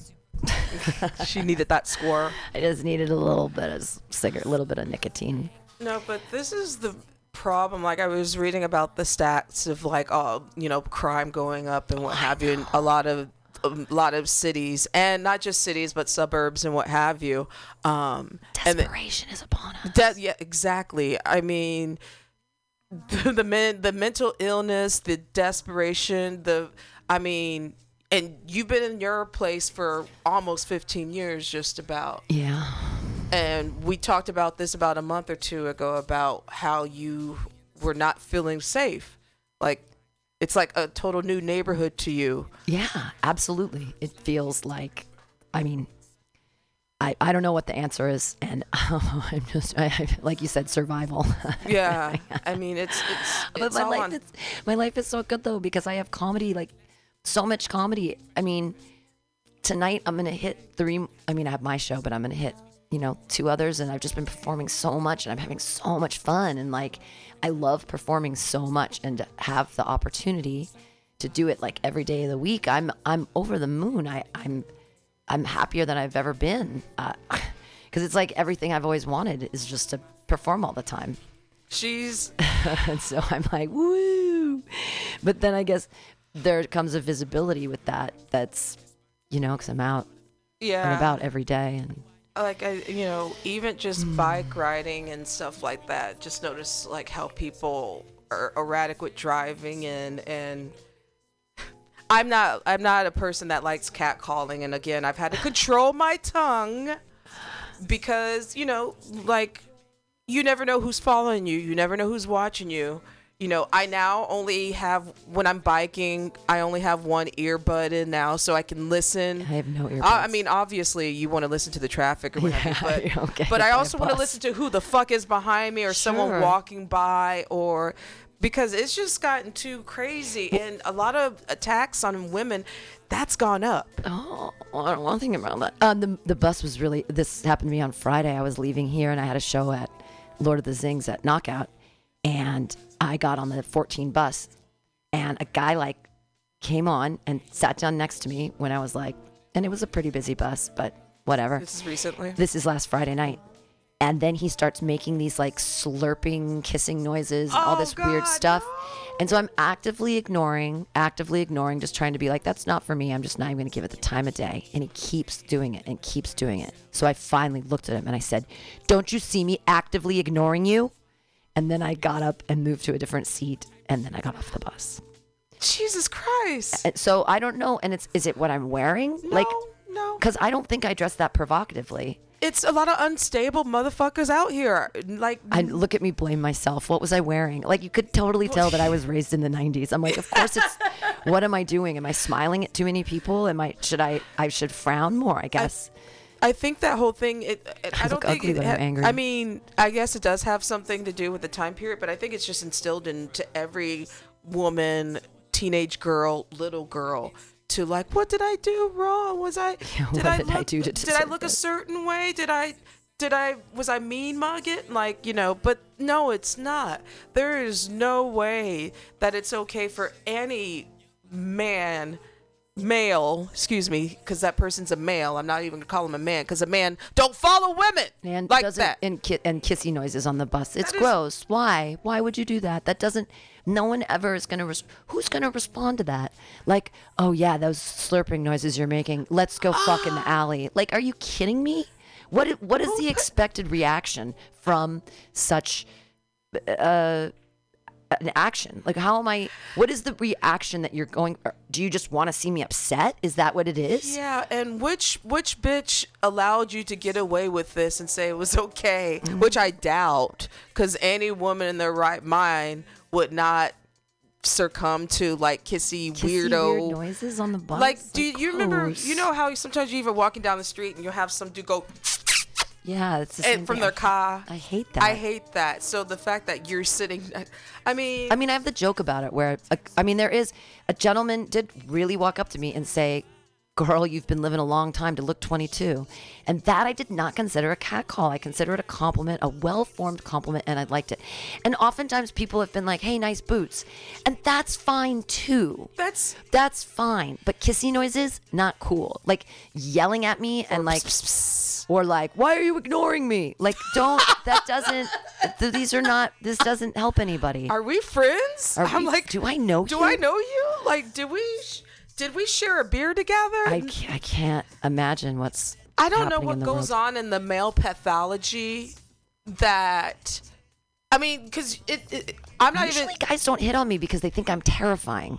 she needed that score. I just needed a little bit of cigarette, a little bit of nicotine. No, but this is the problem. Like I was reading about the stats of like oh you know crime going up and what have you, and a lot of a lot of cities and not just cities but suburbs and what have you. Um, and the- Desperation is upon us. that yeah, exactly. I mean, the, the men, the mental illness, the desperation, the I mean, and you've been in your place for almost 15 years, just about. Yeah. And we talked about this about a month or two ago about how you were not feeling safe, like it's like a total new neighborhood to you. Yeah, absolutely. It feels like, I mean, I, I don't know what the answer is, and I'm just I, I- like you said, survival. Yeah, I mean it's it's, but my life on- is my life is so good though because I have comedy, like so much comedy. I mean, tonight I'm gonna hit three. I mean, I have my show, but I'm gonna hit you know two others, and I've just been performing so much, and I'm having so much fun, and like I love performing so much, and to have the opportunity to do it like every day of the week, I'm I'm over the moon. I I'm I'm happier than I've ever been. Uh, because it's like everything I've always wanted is just to perform all the time. she's And so I'm like, woo. But then I guess there comes a visibility with that that's, you know, because I'm out yeah and about every day. And like I, you know, even just Hmm. bike riding and stuff like that. Just notice like how people are erratic with driving and and I'm not I'm not a person that likes catcalling and again I've had to control my tongue because you know like you never know who's following you you never know who's watching you you know i now only have when i'm biking i only have one earbud in now so i can listen I have no earbuds. I I mean, obviously, you want to listen to the traffic or whatever, Yeah, but, okay, but I also want to listen to who the fuck is behind me or someone walking by or because it's just gotten too crazy and a lot of attacks on women that's gone up. Oh, I don't want to think about that. Uh, the, the bus was really, this happened to me on Friday. I was leaving here and I had a show at Lord of the Zings at Knockout. And I got on the 14 bus and a guy like came on and sat down next to me when I was like, and it was a pretty busy bus, but whatever. This is recently. This is last Friday night. And then he starts making these like slurping, kissing noises, and all Oh, this weird God, stuff. And so I'm actively ignoring, actively ignoring, just trying to be like, that's not for me. I'm just not even going to give it the time of day. And he keeps doing it and keeps doing it. So I finally looked at him and I said, Don't you see me actively ignoring you? And then I got up and moved to a different seat. And then I got off the bus. Jesus Christ. And so I don't know. And it's, is it what I'm wearing? No, like, no. because I don't think I dress that provocatively. It's a lot of unstable motherfuckers out here. Like I look at me, blame myself. What was I wearing? Like you could totally tell that I was raised in the '90s. I'm like, of course it's. what am I doing? Am I smiling at too many people? Am I? Should I? I should frown more. I guess. I think that whole thing. It, it, I I don't look think ugly it ha- angry. I mean, I guess it does have something to do with the time period, but I think it's just instilled into every woman, teenage girl, little girl to like, what did I do wrong? Was I? Yeah, did I did look? I do to did I look a certain way? Did I? Did I? Was I mean mug it? Like you know? But no, it's not. There is no way that it's okay for any man male, excuse me, because that person's a male. I'm not even gonna call him a man, because a man don't follow women And like that. and ki- and kissy noises on the bus. It's That is- gross. Why? Why would you do that? That doesn't. No one ever is gonna. Res- who's gonna respond to that? Like, oh yeah, those slurping noises you're making. Let's go fuck in the alley. Like, are you kidding me? What what is the expected reaction from such uh, an action? Like, how am I? What is the reaction that you're going? Do you just want to see me upset? Is that what it is? yeah, and which which bitch allowed you to get away with this and say it was okay? Mm-hmm. Which I doubt, because any woman in their right mind would not succumb to like kissy, Kissy weirdo weird noises on the bus. Like, do you, you remember? You know how sometimes you're even walking down the street and you'll have some dude go Yeah, it's the same and from thing. their car. I hate that. I hate that. So the fact that you're sitting, I mean, I mean, I have the joke about it where, uh, I mean, there is a gentleman did really walk up to me and say, girl, you've been living a long time to look 22. And that I did not consider a catcall. I consider it a compliment, a well formed compliment, and I liked it. And oftentimes people have been like, hey, nice boots. And that's fine too. That's That's fine. But kissy noises, not cool. Like yelling at me and like, or like, why are you ignoring me? Like, don't, that doesn't, th- these are not, this doesn't help anybody. are we friends? Are I'm we- like, do I know Do you? I know you? Like, did we? sh- Did we share a beer together? I, ca- I can't imagine what's. I don't know what goes world. on in the male pathology that I mean, because it, it, I'm not even. Usually even. guys don't hit on me because they think I'm terrifying.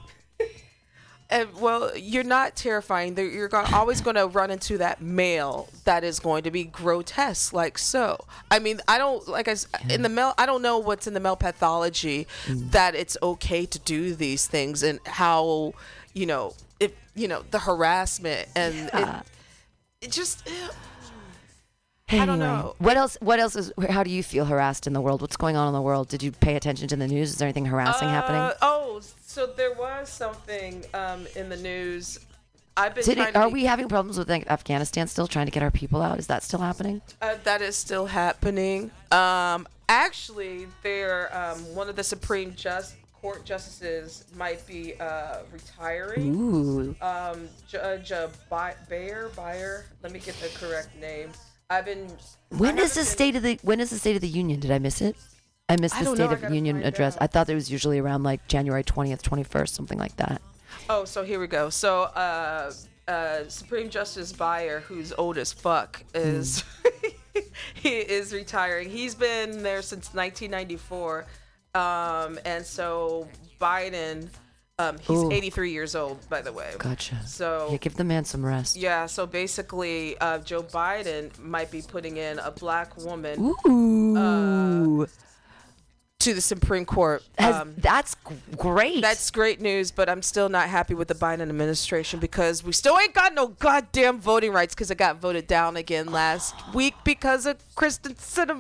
Uh, well, you're not terrifying. You're always going to run into that male that is going to be grotesque, like so. I mean, I don't like I in the male. I don't know what's in the male pathology Mm. that it's okay to do these things and how you know if you know the harassment and Yeah. it, it just. I don't know. What else? What else is? How do you feel harassed in the world? What's going on in the world? Did you pay attention to the news? Is there anything harassing happening? Uh, oh, so there was something um, in the news. I've been Did it, are be- we having problems with like, Afghanistan still trying to get our people out? Is that still happening? Uh, that is still happening. Um, actually, there um, one of the Supreme Just Court justices might be uh, retiring. Ooh, Um, Judge uh, By- Breyer, Breyer. Let me get the correct name. I've been. when I is the been- state of the When is the State of the Union? Did I miss it? I missed the know. State of gotta Union address. out. I thought it was usually around like January twentieth, twenty first, something like that. Oh, so here we go. So, uh, uh, Supreme Justice Breyer, who's old as fuck, is he is retiring. He's been there since 1994, um, and so Biden, um, he's Ooh. 83 years old, by the way. Gotcha. So Yeah, give the man some rest. yeah, so basically, uh, Joe Biden might be putting in a black woman Ooh, to the Supreme Court. Has- Um, that's great. That's great news, but I'm still not happy with the Biden administration because we still ain't got no goddamn voting rights because it got voted down again last week because of Kyrsten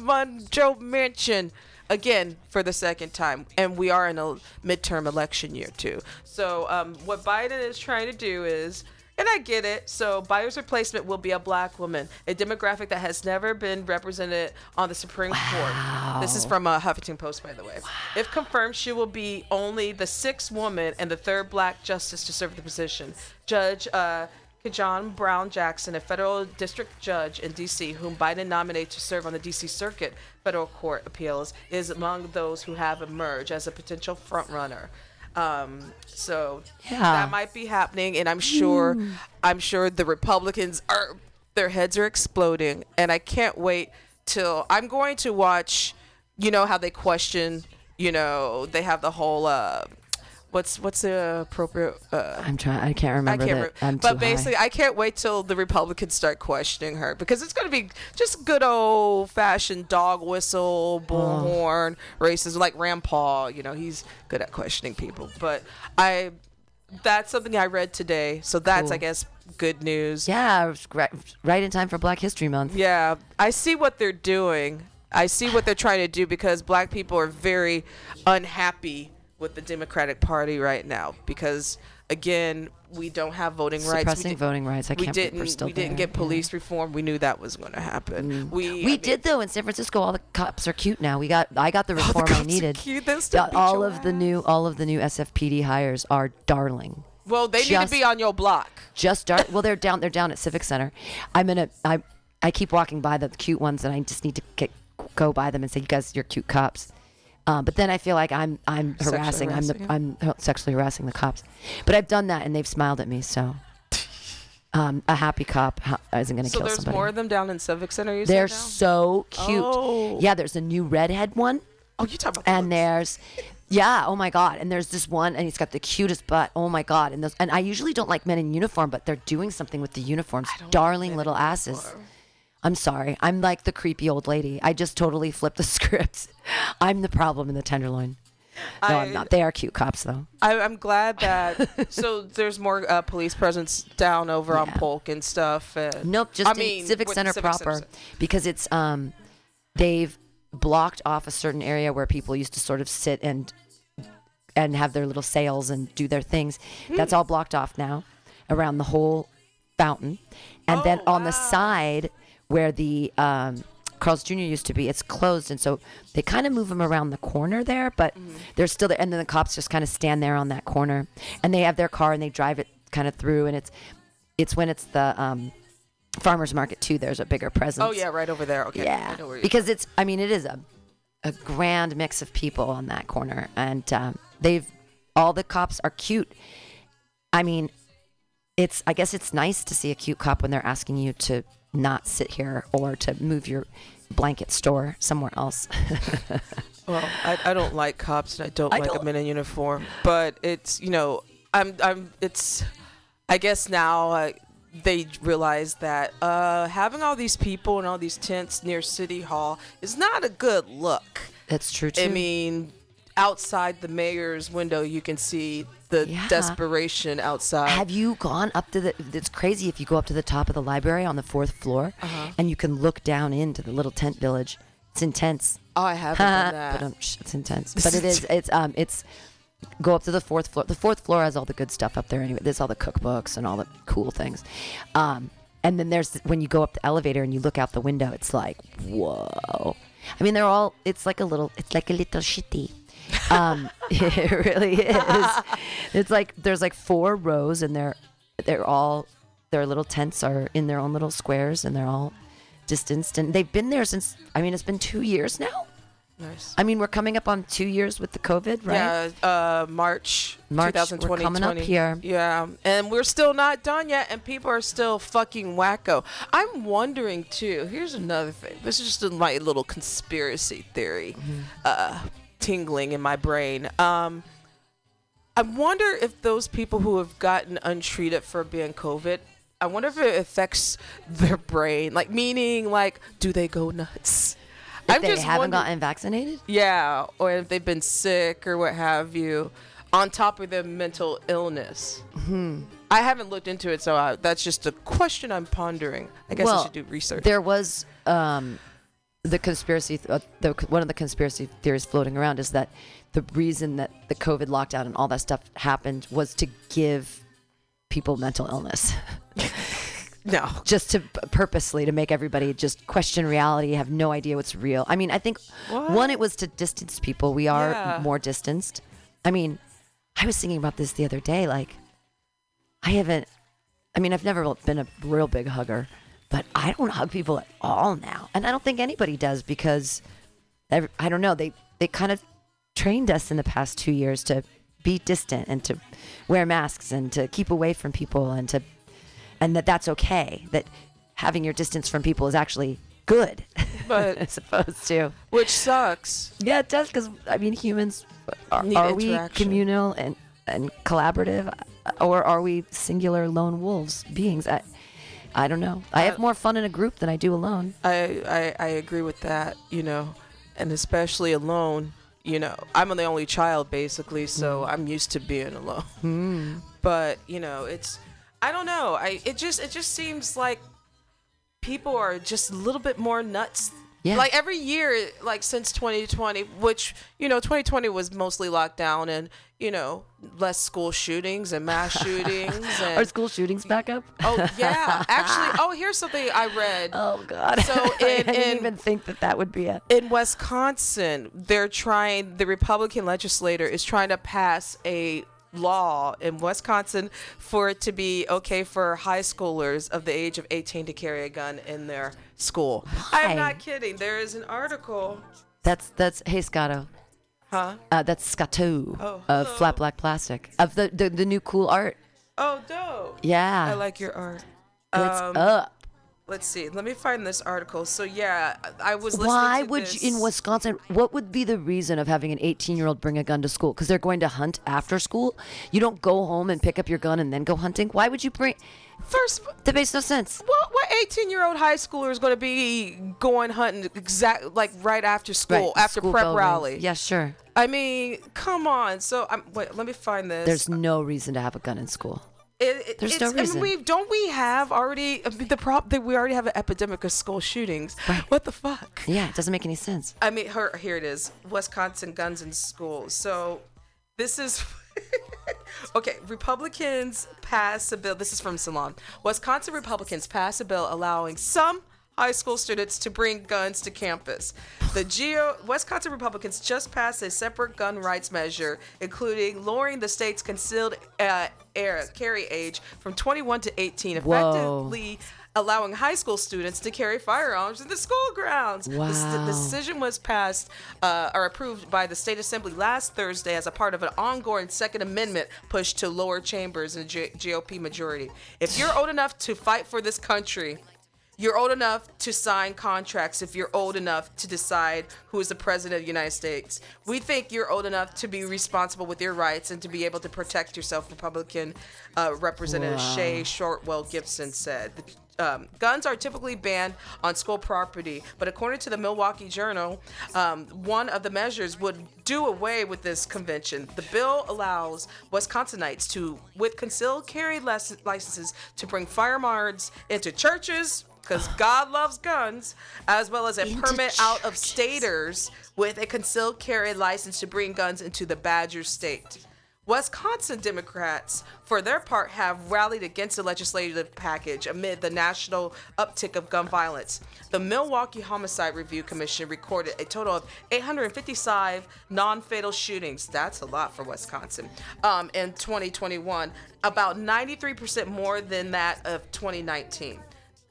and Joe Manchin again for the second time. And we are in a midterm election year too. So um, what Biden is trying to do is. And I get it. So, Breyer's replacement will be a black woman, a demographic that has never been represented on the Supreme Court. This is from a Huffington Post, by the way. Wow. If confirmed, she will be only the sixth woman and the third black justice to serve the position. Judge uh, John Brown Jackson, a federal district judge in D.C., whom Biden nominated to serve on the D.C. Circuit Federal Court Appeals, is among those who have emerged as a potential frontrunner. Um, so Yeah. that might be happening, and I'm sure, I'm sure the Republicans are, their heads are exploding, and I can't wait till I'm going to watch. You know how they question, you know, they have the whole, uh, what's what's the appropriate. Uh, I'm trying. I can't remember I can't. that. Re- but too high. basically, I can't wait till the Republicans start questioning her because it's going to be just good old fashioned dog whistle, bullhorn racism, like Rand Paul. You know, he's good at questioning people. But I, that's something I read today. So that's, I guess, good news. Yeah, right in time for Black History Month. Yeah, I see what they're doing. I see what they're trying to do because black people are very unhappy with the Democratic Party right now because again, we don't have voting rights. We Suppressing voting rights. I we can't didn't. we're still we didn't there. get police reform. We knew that was going to happen. Mm. We I We mean- did though in San Francisco. All the cops are cute now. We got. I got the All the reform cops I are needed. cute. They'll still Yeah, all of the new, all of the new SFPD hires are darling. Well, they need to be on your block. Just dar- well, they're down. They're down at Civic Center. I'm gonna. I I keep walking by the cute ones, and I just need to get go by them and say, "You guys, you're cute cops." Uh, but then I feel like I'm I'm Sexually harassing. I'm the I'm sexually harassing the cops. But I've done that, and they've smiled at me. So, um, a happy cop ha- isn't gonna So kill somebody. So there's more of them down in Civic Center. You They're so cute. Oh. Yeah, there's a new redhead one, Oh, you talk about and looks. there's, yeah, oh my god, and there's this one, and he's got the cutest butt. Oh my god, and those, and I usually don't like men in uniform, but they're doing something with the uniforms. like Darling little asses. uniform. I'm sorry, I'm like the creepy old lady. I just totally flipped the script. I'm the problem in the Tenderloin. No, I, am not. They are cute cops, though. I, I'm glad that so there's more uh, police presence down over on Polk and stuff. And, Nope, just I in mean, Civic Center Civic proper Center. because it's um they've blocked off a certain area where people used to sort of sit and and have their little sales and do their things. Hmm. That's all blocked off now around the whole fountain, and then Oh, on the side where the um, Carl's Jr. used to be, it's closed, and so they kind of move them around the corner there, but Mm-hmm. they're still there. And then the cops just kind of stand there on that corner, and they have their car and they drive it kind of through, and it's it's when it's the um, farmers market too. There's a bigger presence. Oh yeah, right over there. Okay. Yeah, I know where because it's. I mean, it is a a grand mix of people on that corner, and um, they've all the cops are cute. I mean, it's. I guess it's nice to see a cute cop when they're asking you to not sit here or to move your blanket store somewhere else. Well, I, I don't like cops and I don't I like don't- them in a uniform, but it's you know I'm I'm it's I guess now uh, they realize that uh, having all these people and all these tents near City Hall is not a good look. That's true too. I mean, outside the mayor's window, you can see the Yeah. desperation outside. Have you gone up to the? It's crazy if you go up to the top of the library on the fourth floor, Uh-huh. and you can look down into the little tent village. It's intense. oh, I haven't done that. but um, it's intense. But it is. It's um. It's go up to the fourth floor. The fourth floor has all the good stuff up there anyway. There's all the cookbooks and all the cool things. Um, and then there's when you go up the elevator and you look out the window, it's like whoa. I mean, they're all. It's like a little. It's like a little shitty. Um, it really is. It's like there's like four rows and they're they're all their little tents are in their own little squares and they're all distanced and they've been there since. I mean, it's been two years now. nice. I mean, we're coming up on two years with the COVID, right? Yeah, uh, March, March, we're 2020. coming up here. Yeah, and we're still not done yet, and people are still fucking wacko. I'm wondering too. Here's another thing. This is just my little conspiracy theory, Mm-hmm. uh, tingling in my brain. Um, I wonder if those people who have gotten untreated for being COVID. I wonder if it affects their brain, like meaning, like, do they go nuts? If they haven't wondering- gotten vaccinated. yeah, or if they've been sick or what have you, on top of their mental illness. Hmm. I haven't looked into it, so I, that's just a question I'm pondering. I guess I should do research. There was um, the conspiracy. Th- uh, the, one of the conspiracy theories floating around is that the reason that the COVID lockdown and all that stuff happened was to give people mental illness, no. just to purposely to make everybody just question reality, have no idea what's real. I mean, I think What? one it was to distance people. We are Yeah. more distanced. I mean, I was thinking about this the other day. Like, I haven't. I mean, I've never been a real big hugger, but I don't hug people at all now, and I don't think anybody does because ev- I don't know. They they kind of trained us in the past two years to be distant and to wear masks and to keep away from people and to and that that's okay. That having your distance from people is actually good, But- as opposed to Which sucks. yeah, it does because I mean humans are, are we communal and and collaborative, or are we singular lone wolves beings? I I don't know. I have Uh, more fun in a group than I do alone. I, I, I agree with that, you know, and especially alone. You know, I'm the only child basically, so I'm used to being alone. But you know, it's I don't know. I it just it just seems like people are just a little bit more nuts. Yeah. Like every year, like since 2020, which you know, 2020 was mostly locked down and you know less school shootings and mass shootings. And, Are school shootings back up? oh yeah, actually. Oh, here's something I read. Oh God! So I didn't in- even think that that would be a. in Wisconsin, they're trying, the Republican legislator is trying to pass a law in Wisconsin for it to be okay for high schoolers of the age of 18 to carry a gun in their school. Why? I'm not kidding. There is an article. That's that's hey Scotto. Huh? Uh, that's Scotto Oh, of hello. Flat Black Plastic of the, the the new cool art. Oh, dope. Yeah, I like your art. it's Um, up. Let's see. Let me find this article. So, yeah, I was listening Why to would this. you, in Wisconsin? What would be the reason of having an 18-year-old bring a gun to school? Because they're going to hunt after school. You don't go home and pick up your gun and then go hunting. Why would you bring? First, That makes no sense. What what 18 year old high schooler is going to be going hunting exact like right after school after school prep bell rally? Yeah, sure. I mean, come on. So I'm wait. Let me find this. There's no reason to have a gun in school. It, it- there's it's, no I mean, reason. we don't we have already I mean, the prop that we already have an epidemic of school shootings. Right. What the fuck? Yeah, it doesn't make any sense. I mean, her, here it is. Wisconsin guns in schools. So this is Okay, Republicans pass a bill. This is from Salon. Wisconsin Republicans pass a bill allowing some high school students to bring guns to campus. The Geo Wisconsin Republicans just passed a separate gun rights measure, including lowering the state's concealed uh, air, carry age from 21 to 18, Whoa. effectively allowing high school students to carry firearms in the school grounds. The, the decision was passed uh, or approved by the state assembly last Thursday as a part of an ongoing Second Amendment push to lower chambers in G- GOP majority. If you're old enough to fight for this country, you're old enough to sign contracts if you're old enough to decide who is the president of the United States. We think you're old enough to be responsible with your rights and to be able to protect yourself, Republican uh, Representative Wow. Shae Sortwell Gibson said. Um, guns are typically banned on school property, but according to the Milwaukee Journal, um, one of the measures would do away with this convention. The bill allows Wisconsinites to, with concealed carry licenses, to bring firearms into churches, because God loves guns, as well as a Into permit out of staters with a concealed carry license to bring guns into the Badger State. Wisconsin Democrats, for their part, have rallied against the legislative package amid the national uptick of gun violence. The Milwaukee Homicide Review Commission recorded a total of 855 non fatal shootings. That's a lot for Wisconsin. Um, in 2021, about 93% more than that of 2019.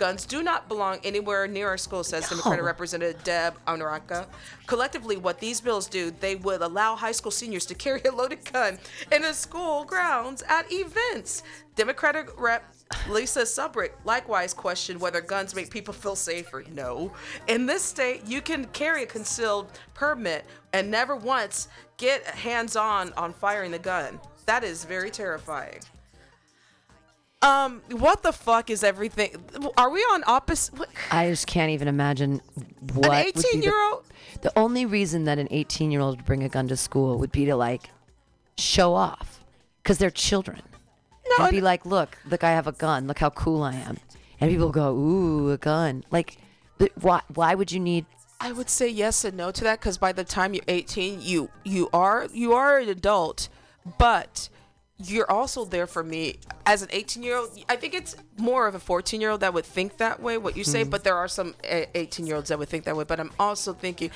Guns do not belong anywhere near our school, says Democratic Representative Deb Andraca. Collectively, what these bills do, they would allow high school seniors to carry a loaded gun in the school grounds at events. Democratic Rep. Lisa Subeck likewise questioned whether guns make people feel safer. No. In this state, you can carry a concealed permit and never once get hands on on firing the gun. That is very terrifying. Um, what the fuck is everything? Are we on opposite? I just can't even imagine what An would 18 year old? The, the only reason that an 18 year old would bring a gun to school would be to like show off because they're children. No, and be like, look, look, I have a gun. Look how cool I am. And people go, ooh, a gun. Like, why? Why would you need? I would say yes and no to that because by the time you're 18, you you are you are an adult, but you're also there for me as an 18 year old. I think it's more of a 14 year old that would think that way. What you say, hmm. but there are some 18 year olds that would think that way. But I'm also thinking.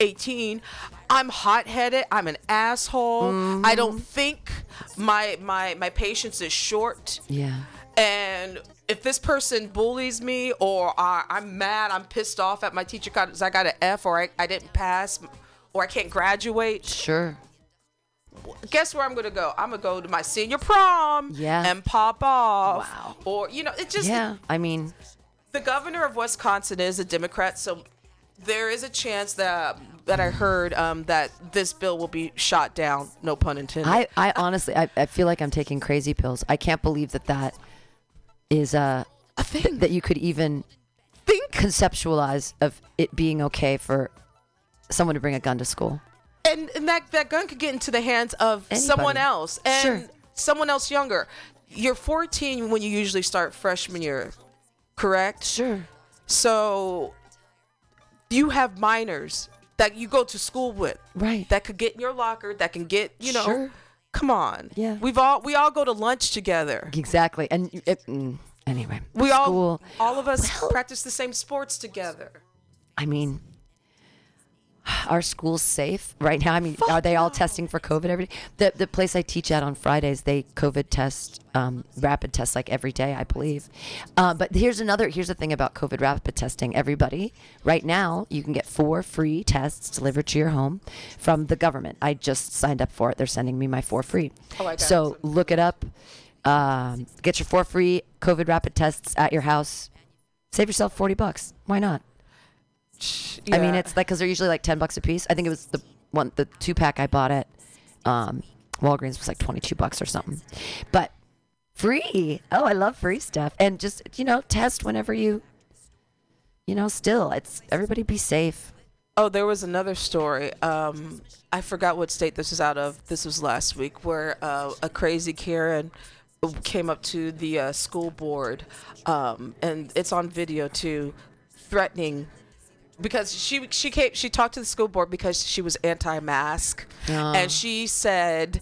18 i'm hot-headed i'm an asshole i mm-hmm. don't think my my my patience is short Yeah. and if this person bullies me or I, I'm mad, I'm pissed off at my teacher because I got an F or I, I didn't pass or I can't graduate, Sure. Guess where I'm going to go? I'm going to go to my senior prom Yeah. and pop off. Wow. Or, you know, it just, Yeah. I mean, the governor of Wisconsin is a Democrat, so there is a chance that that I heard um, that this bill will be shot down. No pun intended. I, I honestly, I, I feel like I'm taking crazy pills. I can't believe that that is uh, a thing. that you could even think conceptualize of it being okay for someone to bring a gun to school. And, and that that gun could get into the hands of someone else and Sure. someone else younger. You're 14 when you usually start freshman year, correct? Sure. So you have minors that you go to school with Right. that could get in your locker, that can get, you know. Sure. Come on. Yeah. We've all we all go to lunch together. Exactly. And it, mm, anyway, We all all of us Well- practice the same sports together. I mean, are schools safe right now? I mean, are they all testing for COVID every day? The the place I teach at on Fridays, they COVID test, um, rapid test like every day, I believe. Uh, but here's another. Here's the thing about COVID rapid testing. Everybody, right now, you can get four free tests delivered to your home from the government. I just signed up for it. They're sending me my four free. Oh, I got so it. look it up. Um, get your four free COVID rapid tests at your house. Save yourself forty bucks. Why not? I mean, it's like because they're usually like ten bucks a piece. I think it was the one, the two pack I bought at um, Walgreens was like twenty two bucks or something, but free. Oh, I love free stuff, and just you know, test whenever you, you know, still it's everybody be safe. Oh, there was another story. Um, I forgot what state this is out of. This was last week, where uh, a crazy Karen came up to the uh, school board, um, and it's on video too, threatening because she she came she talked to the school board because she was anti-mask, Oh. and she said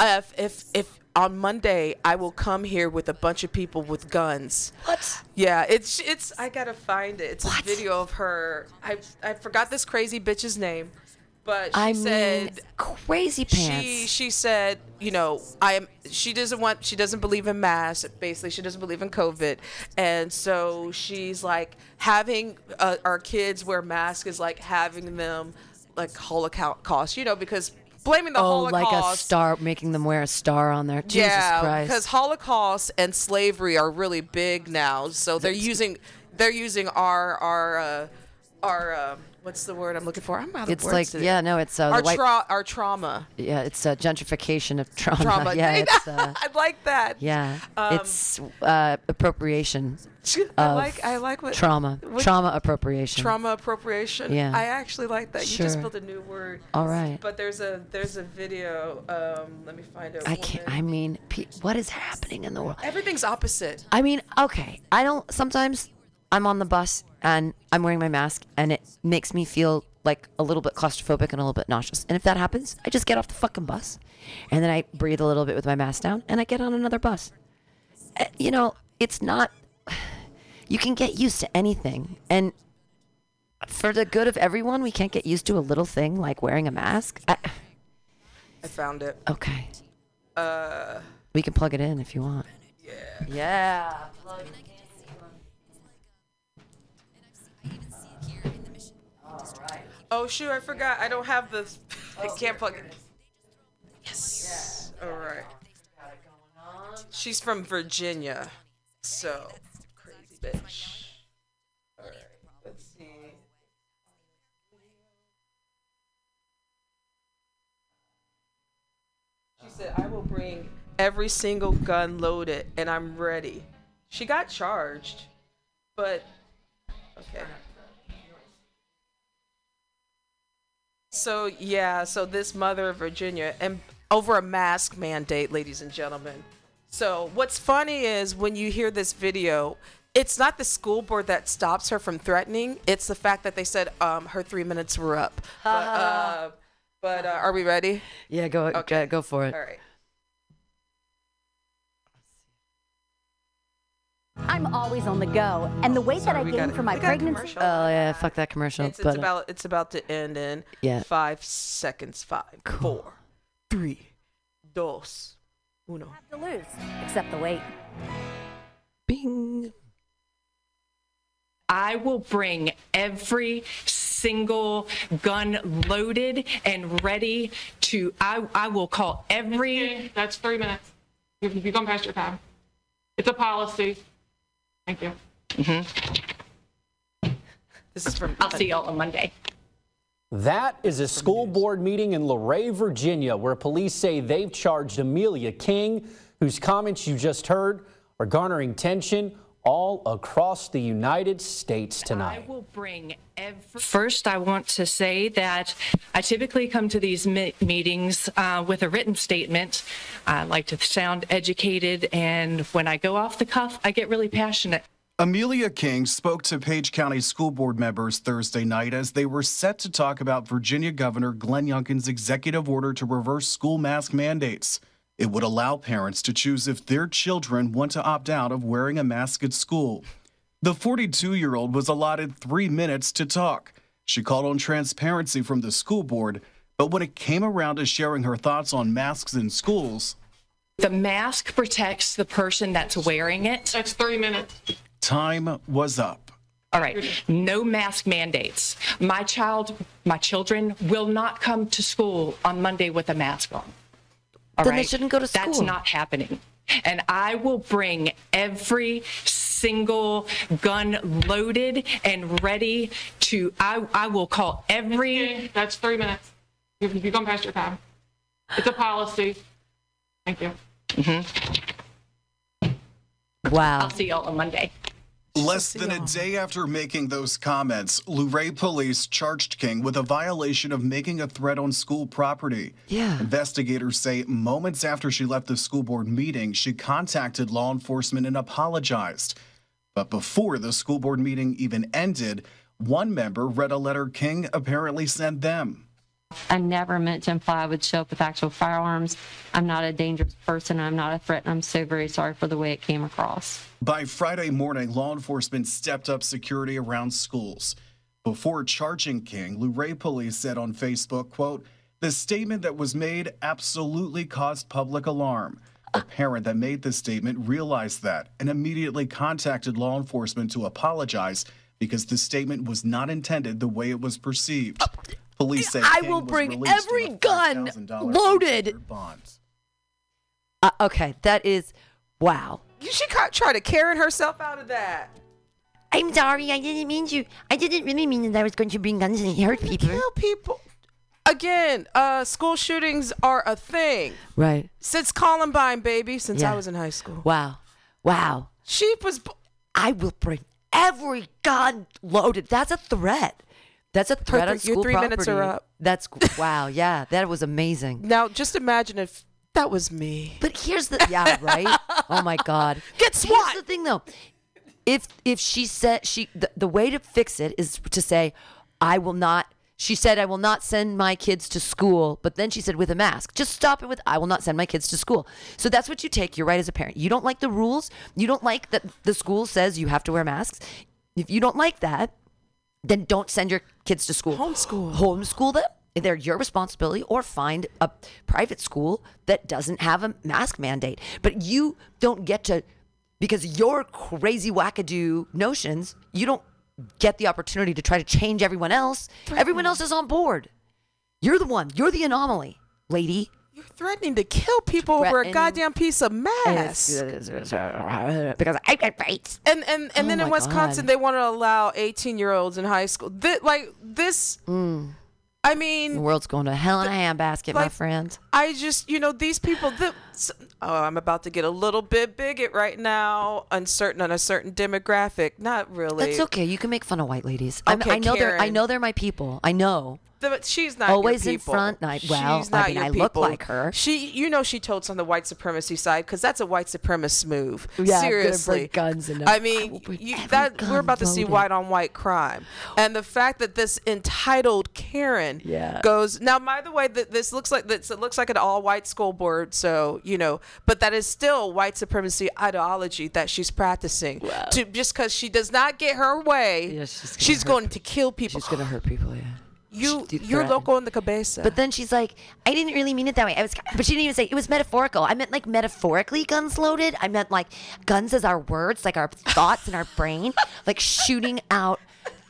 if if if on Monday I will come here with a bunch of people with guns. What? Yeah, it's it's. I gotta find it. It's What? a video of her. I I forgot this crazy bitch's name, but she I said mean, crazy pants. she she said you know I am. She doesn't want. She doesn't believe in masks. Basically, she doesn't believe in COVID, and so she's like having uh, our kids wear masks is like having them like Holocaust. You know because blaming the oh, Holocaust. like a star, making them wear a star on there. Jesus Yeah, Christ. because Holocaust and slavery are really big now. So they're using they're using our our uh, our uh, what's the word I'm looking for? I'm out of it's words like today. yeah, no, it's uh, our white. tra- our trauma yeah, it's uh, gentrification of trauma. trauma. yeah, it's uh, I like that. yeah, Um, it's uh, appropriation I of like I like what trauma, what- trauma appropriation. trauma appropriation. Yeah. I actually like that. You just Sure. built a new word. All right. But there's a there's a video. Um, let me find it. I can't. I mean, pe- what is happening in the world? Everything's opposite. I mean, okay. I don't. Sometimes I'm on the bus and I'm wearing my mask, and it makes me feel like a little bit claustrophobic and a little bit nauseous. And if that happens, I just get off the fucking bus, and then I breathe a little bit with my mask down, and I get on another bus. Uh, You know, it's not. You can get used to anything, and for the good of everyone, we can't get used to a little thing like wearing a mask. I, I found it. okay, Uh, we can plug it in if you want. yeah. Yeah. Oh shoot! I forgot. I don't have the. I oh, can't plug it. Yes. All right. She's from Virginia, so crazy bitch. Oh All right. Let's see. She said, "I will bring every single gun loaded, and I'm ready." She got charged, but okay. So yeah, so this mother of Virginia and over a mask mandate, ladies and gentlemen. So what's funny is when you hear this video, it's not the school board that stops her from threatening. It's the fact that they said um, her three minutes were up. But, uh, but uh, are we ready? Yeah, go Okay. go, go for it. All right. I'm always on the go, and the weight that I Sorry, got gained it. from my We got a pregnancy. Oh yeah, fuck that commercial. It's, it's but uh, about it's about to end in Yeah. five seconds. Five, four, three, dos, uno. Have to lose, except the weight. Bing. I will bring every single gun loaded and ready to. I, I will call every. Okay, That's three minutes. You've, you've gone past your time. It's a policy. Thank you. Mm-hmm. This is from. I'll see y'all on Monday. That is a school board meeting in Luray, Virginia, where police say they've charged Amelia King, whose comments you just heard are garnering tension all across the United States tonight. I tonight. will bring every. First, I want to say that I typically come to these me- meetings uh, with a written statement. I like to sound educated, and when I go off the cuff, I get really passionate. Amelia King spoke to Page County school board members Thursday night as they were set to talk about Virginia Governor Glenn Youngkin's executive order to reverse school mask mandates. It would allow parents to choose if their children want to opt out of wearing a mask at school. The 42 year old was allotted three minutes to talk. She called on transparency from the school board, but when it came around to sharing her thoughts on masks in schools, The mask protects the person that's wearing it. That's three minutes. time was up. All right, no mask mandates. My child, my children will not come to school on Monday with a mask on. All Then they shouldn't go to school. That's not happening. And I will bring every single gun loaded and ready to, I, I will call every, That's three minutes. You've, you've gone past your time. It's a policy. Thank you. Mm-hmm. Wow. I'll see y'all on Monday. Less than a day after making those comments, Luray police charged King with a violation of making a threat on school property. Yeah. Investigators say moments after she left the school board meeting, she contacted law enforcement and apologized. But before the school board meeting even ended, one member read a letter King apparently sent them. I never meant to imply I would show up with actual firearms. I'm not a dangerous person. I'm not a threat. And I'm so very sorry for the way it came across. By Friday morning, law enforcement stepped up security around schools. Before charging King, Luray police said on Facebook, quote, the statement that was made absolutely caused public alarm. The parent that made the statement realized that and immediately contacted law enforcement to apologize because the statement was not intended the way it was perceived. Uh, Police say I King will bring every gun loaded. unsecured bond. Uh, okay, that is wow. You should ca- try to Karen herself out of that. I'm sorry, I didn't mean to. I didn't really mean that I was going to bring guns and hurt people. Kill people. Again, uh, school shootings are a thing Right. since Columbine, baby. Since Yeah. I was in high school, Wow. Wow. she was. b- I will bring every gun loaded. That's a threat. That's a threat on th- your school three minutes are up. That's wow. Yeah, that was amazing. Now, just imagine if that was me. But here's the yeah right. Oh my god. Get Here's SWAT. the thing though. If if she said she the, the way to fix it is to say I will not. She said I will not send my kids to school, but then she said with a mask. Just stop it with I will not send my kids to school. So that's what you take. You're right as a parent. You don't like the rules. You don't like that the school says you have to wear masks. If you don't like that, then don't send your kids to school. Homeschool. Homeschool them. They're your responsibility, or find a private school that doesn't have a mask mandate. But you don't get to, because your crazy wackadoo notions, you don't get the opportunity to try to change everyone else. Everyone else is on board. You're the one. You're the anomaly, lady. Threatening to kill people over a goddamn piece of mask. because I get rights. And and and Oh then in Wisconsin, God. they want to allow 18 year olds in high school. Thi- like this. Mm. I mean, The world's going to hell in a handbasket, my like- friend. I just you know these people. The, oh, I'm about to get a little bit bigot right now. Uncertain on a certain demographic. Not really. That's okay. You can make fun of white ladies. Okay, I know they're. I know they're my people. I know. The- she's not Always in front, I- well, I mean, I look people. like her. She, you know, she told on the white supremacy side because that's a white supremacist move. Yeah, seriously, guns and I I mean, bring you, that we're about to see white on white crime, and the fact that this entitled Karen Yeah. goes now. By the way, that this looks like this. It looks like an all-white school board, so you know, but that is still white supremacy ideology that she's practicing. To just because she does not get her way, Yeah, she's gonna she's going to kill people. She's gonna hurt people. Yeah. You, you're local in the cabeza. But then she's like, I didn't really mean it that way. I was, but she didn't even say it was metaphorical. I meant like metaphorically guns loaded. I meant like guns as our words, like our thoughts in our brain, like shooting out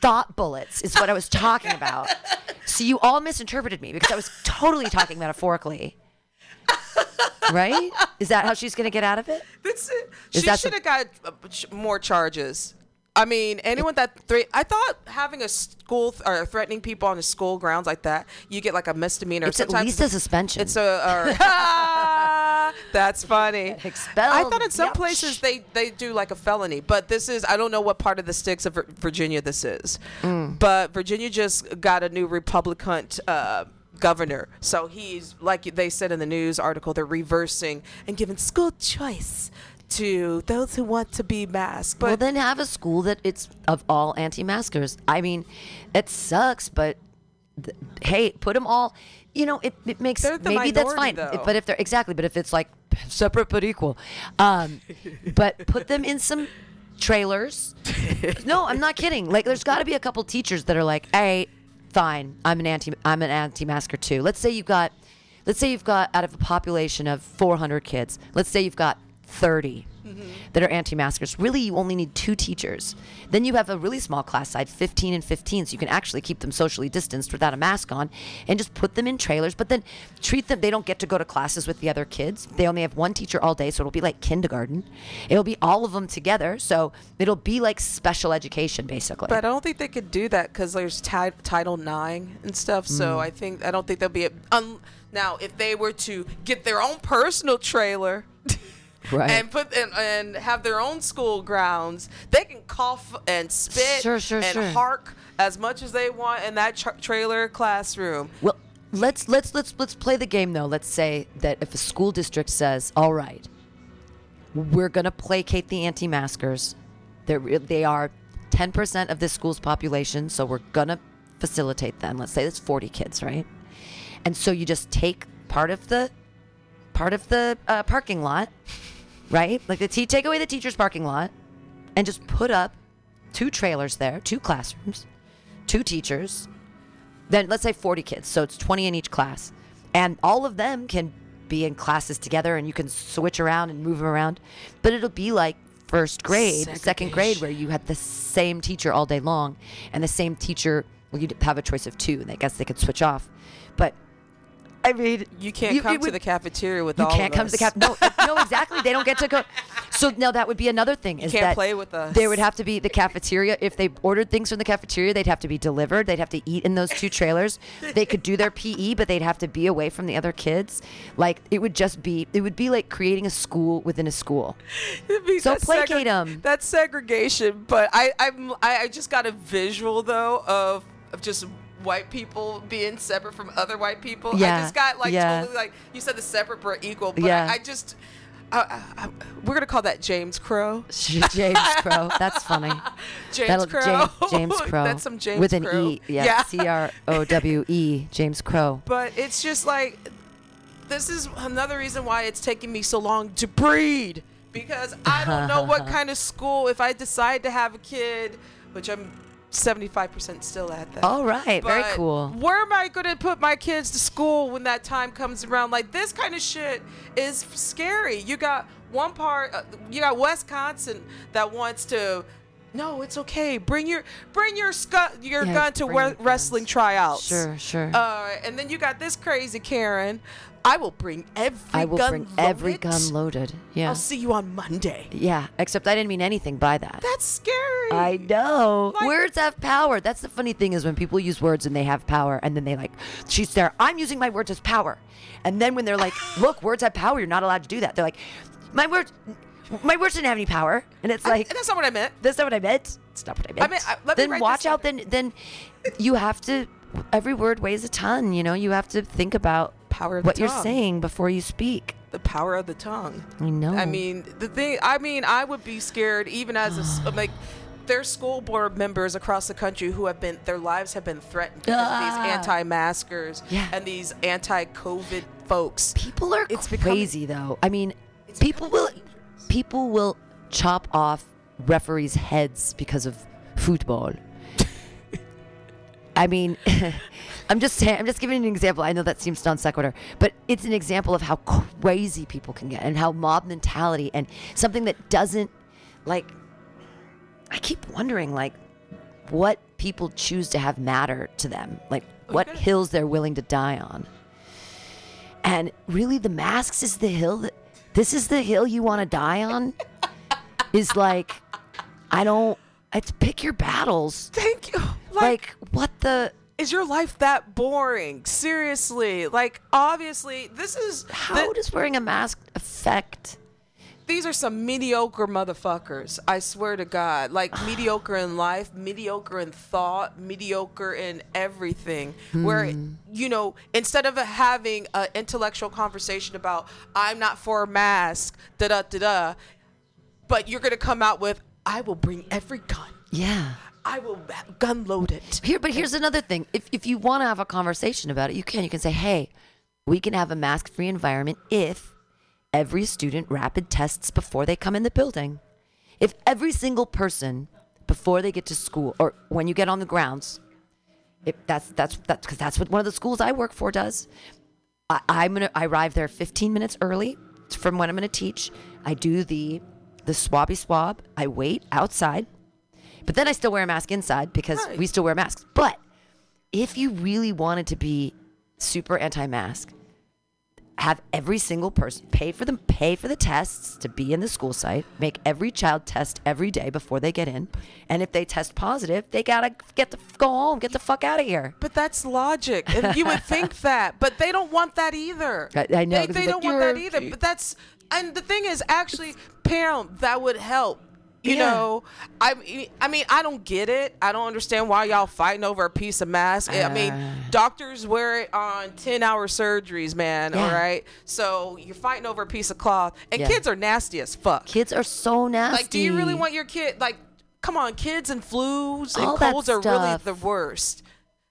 thought bullets is what I was talking about. So you all misinterpreted me because I was totally talking metaphorically. Right? Is that how she's gonna get out of it? That's it. Is She should have got uh, more charges. I mean, anyone that three. I thought having a school th- or threatening people on the school grounds like that, you get like a misdemeanor. It's at Sometimes least a suspension. It's a. Or, that's funny. Expelled. I thought in some Ouch. places they they do like a felony, but this is I don't know what part of the sticks of Virginia this is, Mm. but Virginia just got a new Republican. Uh, governor so he's like they said in the news article they're reversing and giving school choice to those who want to be masked but well, then have a school that it's of all anti-maskers. I mean, it sucks, but th- hey, put them all. You know, it, it makes the maybe that's fine. though. But if they're exactly, but if it's like separate but equal, um, but put them in some trailers. no, I'm not kidding. Like, there's got to be a couple teachers that are like, hey, fine, I'm an anti, I'm an anti-masker too. Let's say you've got, let's say you've got out of a population of 400 kids, let's say you've got 30 that are anti-maskers. Really, you only need two teachers. Then you have a really small class size, 15 and 15, so you can actually keep them socially distanced without a mask on, and just put them in trailers. But then treat them. They don't get to go to classes with the other kids. They only have one teacher all day, so it'll be like kindergarten. It'll be all of them together, so it'll be like special education basically. but I don't think they could do that because there's ti- Title IX and stuff. So Mm. I think I don't think they'll be. A, un, now, if they were to get their own personal trailer right. and put and, and have their own school grounds, they can cough and spit Sure, sure, and sure. hark as much as they want in that tra- trailer classroom. Well, let's let's let's let's play the game though. Let's say that if a school district says, "All right, we're going to placate the anti-maskers. They're they are 10% of this school's population, so we're going to facilitate them. Let's say it's 40 kids, right? And so you just take part of the part of the uh, parking lot, right? Like the te- take away the teacher's parking lot, and just put up two trailers there, two classrooms, two teachers. Then let's say 40 kids, so it's 20 in each class, and all of them can be in classes together, and you can switch around and move them around. But it'll be like first grade, second grade, where you had the same teacher all day long, and the same teacher. Well, you'd have a choice of two, and I guess they could switch off. But I mean, You can't you- come to the cafeteria with you all can't of come to the us. cap. No, no, exactly. They don't get to go. So now that would be another thing. Is can't that play with us. There would have to be the cafeteria. If they ordered things from the cafeteria, they'd have to be delivered. They'd have to eat in those two trailers. They could do their PE, but they'd have to be away from the other kids. Like it would just be. It would be like creating a school within a school. It'd be- So placate 'em. That's segregation. But I, I'm, I, I just got a visual though of, of just white people being separate from other white people. Yeah, I just got like yeah. totally like you said the separate but equal. But Yeah. I, I just, I, I, we're gonna call that James Crow. James Crow. That's funny. James That'll- Crow. James, James Crow. That's some James Crow. with an Crow. E. Yeah. C R O W E. James Crow. But it's just like this is another reason why it's taking me so long to breed because I don't know what kind of school if I decide to have a kid, which I'm 75% still at that. All right. Very cool. Where am I going to put my kids to school when that time comes around? Like this kind of shit is scary. You got one part, uh, you got Wisconsin that wants to. No, it's okay. Bring your bring your scu- your Yeah, gun to we- wrestling tryouts. Sure, sure. Uh, and then you got this crazy Karen. I will bring every I will gun bring every loaded. gun loaded. Yeah. I'll see you on Monday. Yeah, except I didn't mean anything by that. That's scary. I know. Like- words have power. That's the funny thing is when people use words and they have power, and then they like, she's there. I'm using my words as power, and then when they're like, look, words have power. You're not allowed to do that. They're like, my words, my words didn't have any power, and it's I- like, that's not what I meant. that's not what I meant. It's not what I meant. I- let me then write watch out. Then then you have to. Every word weighs a ton. You know, you have to think about Power of what you're tongue. saying before you speak. The power of the tongue. I know. I mean, the thing. I mean, I would be scared even as a like. There's school board members across the country who have been their lives have been threatened because of Ah. these anti-maskers Yeah. and these anti-COVID folks. People are It's becoming- crazy though. I mean, people will people will chop off referees' heads because of football. I mean, I'm just saying, I'm just giving an example. I know that seems non sequitur, but it's an example of how crazy people can get and how mob mentality and something that doesn't like. I keep wondering, like, what people choose to have matter to them, like oh, what Okay. hills they're willing to die on. And really, the masks is the hill that this is the hill you want to die on. is like, I don't. It's pick your battles. Thank you. Like, Like what the? Is your life that boring? Seriously. Like, obviously, this is How the- does wearing a mask affect? these are some mediocre motherfuckers. I swear to God. Like mediocre in life, mediocre in thought, mediocre in everything. Where Hmm. you know, instead of having an intellectual conversation about I'm not for a mask, da da da da, but you're gonna come out with I will bring every gun. Yeah. I will ha- gun load it. Here, but here's another thing. If if you want to have a conversation about it, you can. You can say, "Hey, we can have a mask-free environment if every student rapid tests before they come in the building. If every single person before they get to school or when you get on the grounds, if that's that's that's because that's what one of the schools I work for does. I, I'm gonna I arrive there 15 minutes early from when I'm gonna teach. I do the the swabby swab. I wait outside, but then I still wear a mask inside because Right. we still wear masks. But if you really wanted to be super anti-mask, have every single person pay for them pay for the tests to be in the school site make every child test every day before they get in and if they test positive they gotta get the go home get the fuck out of here But that's logic, and you would think that, but they don't want that either. I- I know, they, they don't like, want that either. okay." But that's and the thing is, actually, parent that would help. You Yeah. know, I mean, I mean, I don't get it. I don't understand why y'all fighting over a piece of mask. I mean, Uh. doctors wear it on ten-hour surgeries, man. All Yeah. right, so you're fighting over a piece of cloth, and Yeah. kids are nasty as fuck. kids are so nasty Like, do you really want your kid like? Come on, kids and flus and All colds are really the worst.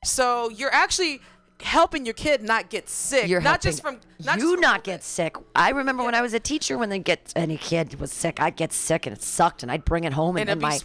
So you're actually helping your kid not get sick, You're not just from not you just from not get sick. I remember when I was a teacher, when they get any kid was sick, I'd get sick and it sucked, and I'd bring it home, and, And then my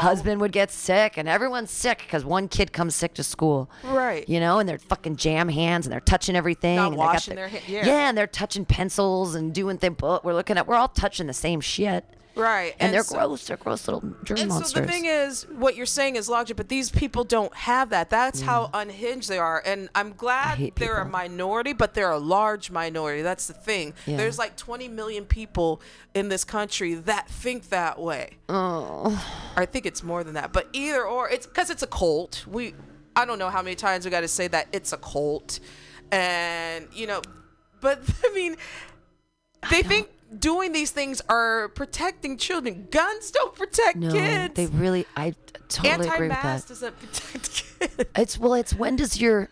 husband would get sick, and everyone's sick because one kid comes sick to school, Right. You know, and they're fucking jam hands and they're touching everything, Not and washing their- their ha- yeah. and they're touching pencils and doing things. We're looking at, we're all touching the same shit, Right. And, they're so- gross. They're gross little germ And monsters. so the thing is, what you're saying is logic, but these people don't have that. That's how mm. unhinged they are. And I'm glad they're a minority, but they're a large minority. That's the thing. Yeah. There's like 20 million people in this country that think that way. oh, I think it's more than that, but either or, it's because it's a cult. We, I don't know how many times we got to say that it's a cult, and you know, but I mean, they think doing these things are protecting children. Guns don't protect no, kids. they really. I totally agree with that. Anti-mask doesn't protect kids. It's well, it's when does your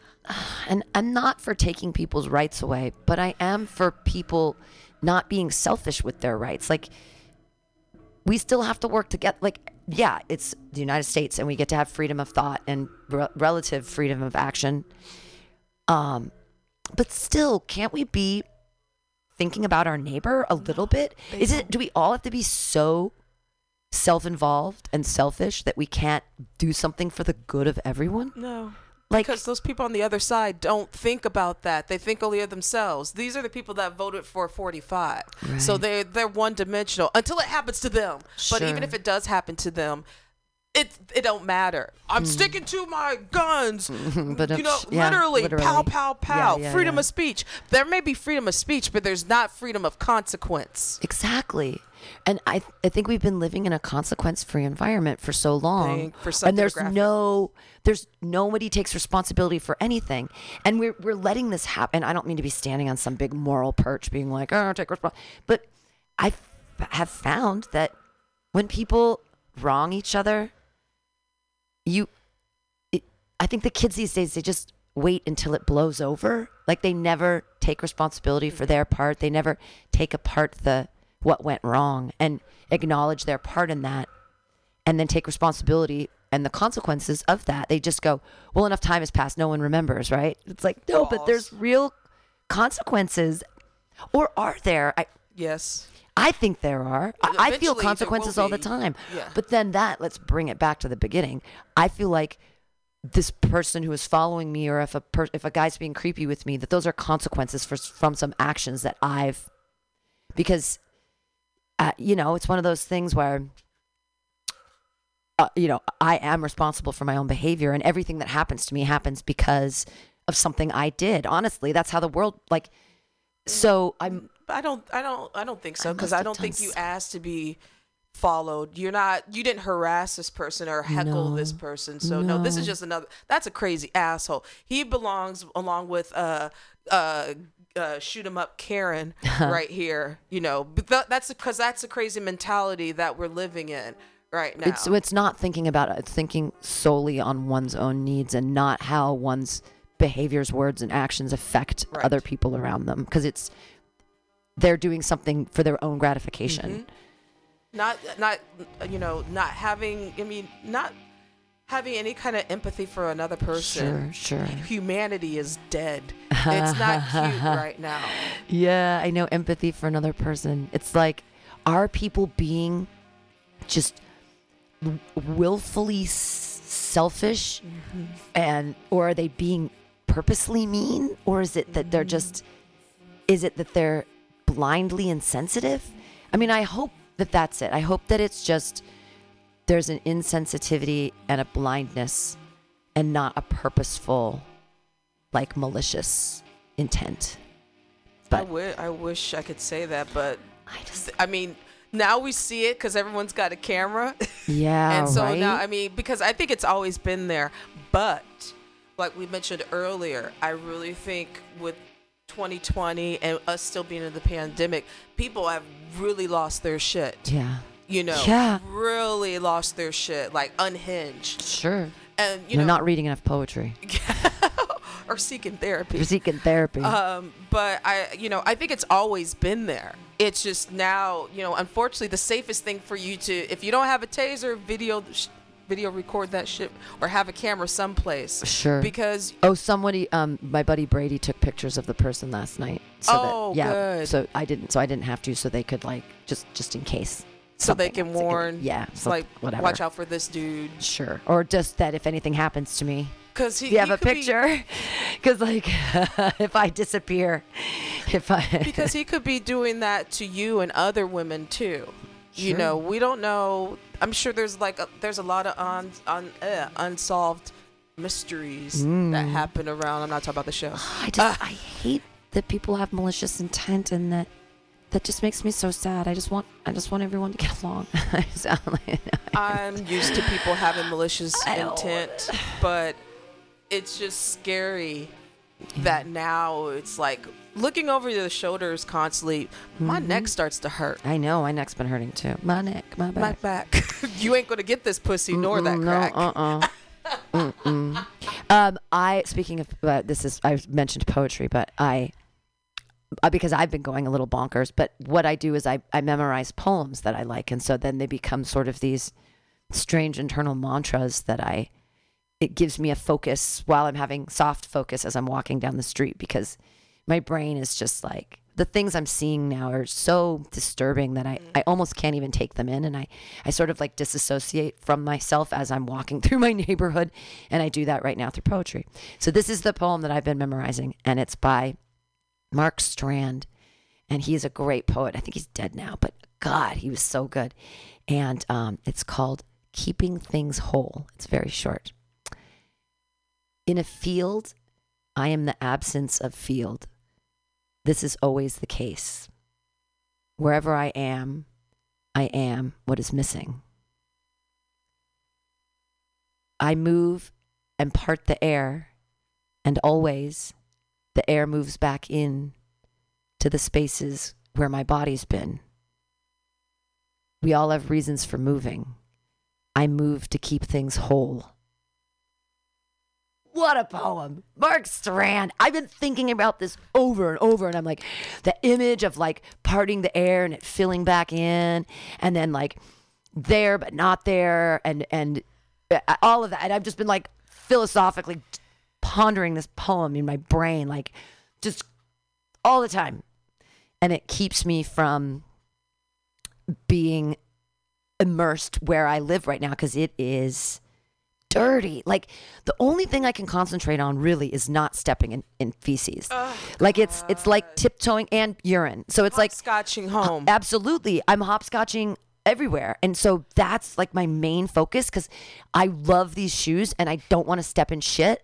and I'm not for taking people's rights away, but I am for people not being selfish with their rights. Like we still have to work to get like yeah, it's the United States and we get to have freedom of thought and re- relative freedom of action. Um but still, can't we be thinking about our neighbor a little bit? Is it do we all have to be so self-involved and selfish that we can't do something for the good of everyone? No. Like Because those people on the other side don't think about that. They think only of themselves. These are the people that voted for 45. So Right. they they're one dimensional until it happens to them. But even if it does happen to them, it it don't matter. I'm hmm. sticking to my guns. But, you know, yeah, literally, literally. pow pow pow. Yeah, yeah, freedom of speech. There may be freedom of speech, but there's not freedom of consequence. Exactly. And I, I think we've been living in a consequence free environment for so long. For and there's no there's nobody takes responsibility for anything. And we're we're letting this happen. I don't mean to be standing on some big moral perch being like, oh take responsibility. But I f- have found that when people wrong each other, you it, I think the kids these days they just wait until it blows over. Like they never take responsibility for their part. They never take apart the what went wrong and acknowledge their part in that and then take responsibility and the consequences of that. They just go, "Well, enough time has passed. No one remembers." Right? It's like, "No, but there's real consequences." Or are there? I Yes. I think there are. I, I feel consequences all the time. Yeah. But then that, let's bring it back to the beginning. I feel like this person who is following me, or if a per- if a guy's being creepy with me, that those are consequences for from some actions that I've, because, uh, you know, it's one of those things where. Uh, you know, I am responsible for my own behavior, and everything that happens to me happens because of something I did. Honestly, that's how the world like. So I'm I don't I don't I don't think so because must I don't think you asked to be followed. You're not you didn't harass this person or heckle this person. So no. this is just another that's a crazy asshole. He belongs along with uh uh uh, shoot 'em up Karen right here, you know. But tha- that's because that's a crazy mentality that we're living in right now. It's it's not thinking about it. It's thinking solely on one's own needs and not how one's behaviors, words, and actions affect Right. other people around them. Because it's they're doing something for their own gratification. Mm-hmm. not not you know not having I mean not having any kind of empathy for another person. Sure, sure. Humanity is dead. It's not cute right now. Yeah, I know empathy for another person. It's like, are people being just willfully selfish, mm-hmm. and or are they being purposely mean, or is it that they're mm-hmm. just, is it that they're blindly insensitive? I mean, I hope that that's it. I hope that it's just there's an insensitivity and a blindness, and not a purposeful, like malicious intent. I, But wi- I wish I could say that, but I just I mean, now we see it because everyone's got a camera. Yeah, and so right? now, I mean, because I think it's always been there. But like we mentioned earlier, I really think with 2020 and us still being in the pandemic, people have really lost their shit. yeah, You know, Yeah. really lost their shit, like unhinged. sure. And, you You're know, not reading enough poetry. or seeking therapy. You're seeking therapy. Um, but I, you know, I think it's always been there. It's just now, you know, unfortunately, the safest thing for you to, if you don't have a taser, video, sh- video record that shit or have a camera someplace. Sure. Because Oh, somebody, um, my buddy Brady took pictures of the person last night. So Oh, that, yeah. good. So I didn't. So I didn't have to. So they could like just, just in case. so they can else, they could- warn. yeah. It's so like whatever. watch out for this dude. Sure. Or just that if anything happens to me, Cause he, you have he a picture. Because like, if I disappear, if I because he could be doing that to you and other women too. You Sure. know, we don't know. I'm sure there's like a, there's a lot of un, un, uh, unsolved mysteries that happen around. I'm not talking about the show. I just I hate that people have malicious intent and that that just makes me so sad. I just want I just want everyone to get along. I sound like- I'm used to people having malicious intent, but it's just scary that now it's like looking over the shoulders constantly. My Mm-hmm. neck starts to hurt. I know my neck's been hurting too. My neck, my back. My back. you ain't gonna get this pussy nor that crack. No, uh-uh. Mm-mm. um, I speaking of uh, this is I mentioned poetry, but I uh, because I've been going a little bonkers. But what I do is I I memorize poems that I like, and so then they become sort of these strange internal mantras that I. It gives me a focus while I'm having soft focus as I'm walking down the street because my brain is just like the things I'm seeing now are so disturbing that I, I almost can't even take them in. And I, I sort of like disassociate from myself as I'm walking through my neighborhood. And I do that right now through poetry. So this is the poem that I've been memorizing, and it's by Mark Strand. And he's a great poet. I think he's dead now, but God, he was so good. And um, it's called Keeping Things Whole. It's very short. In a field, I am the absence of field. This is always the case. Wherever I am, I am what is missing. I move and part the air, and always the air moves back in to the spaces where my body's been. We all have reasons for moving. I move to keep things whole. What a poem. Mark Strand. I've been thinking about this over and over, and I'm like, the image of like parting the air and it filling back in, and then like there but not there, and and uh, all of that. And I've just been like philosophically pondering this poem in my brain, like just all the time, and it keeps me from being immersed where I live right now because it is dirty. Like the only thing I can concentrate on really is not stepping in, in feces. like it's it's like tiptoeing and urine. So it's like scotching home. absolutely. I'm hopscotching everywhere. And so that's like my main focus because I love these shoes and I don't want to step in shit.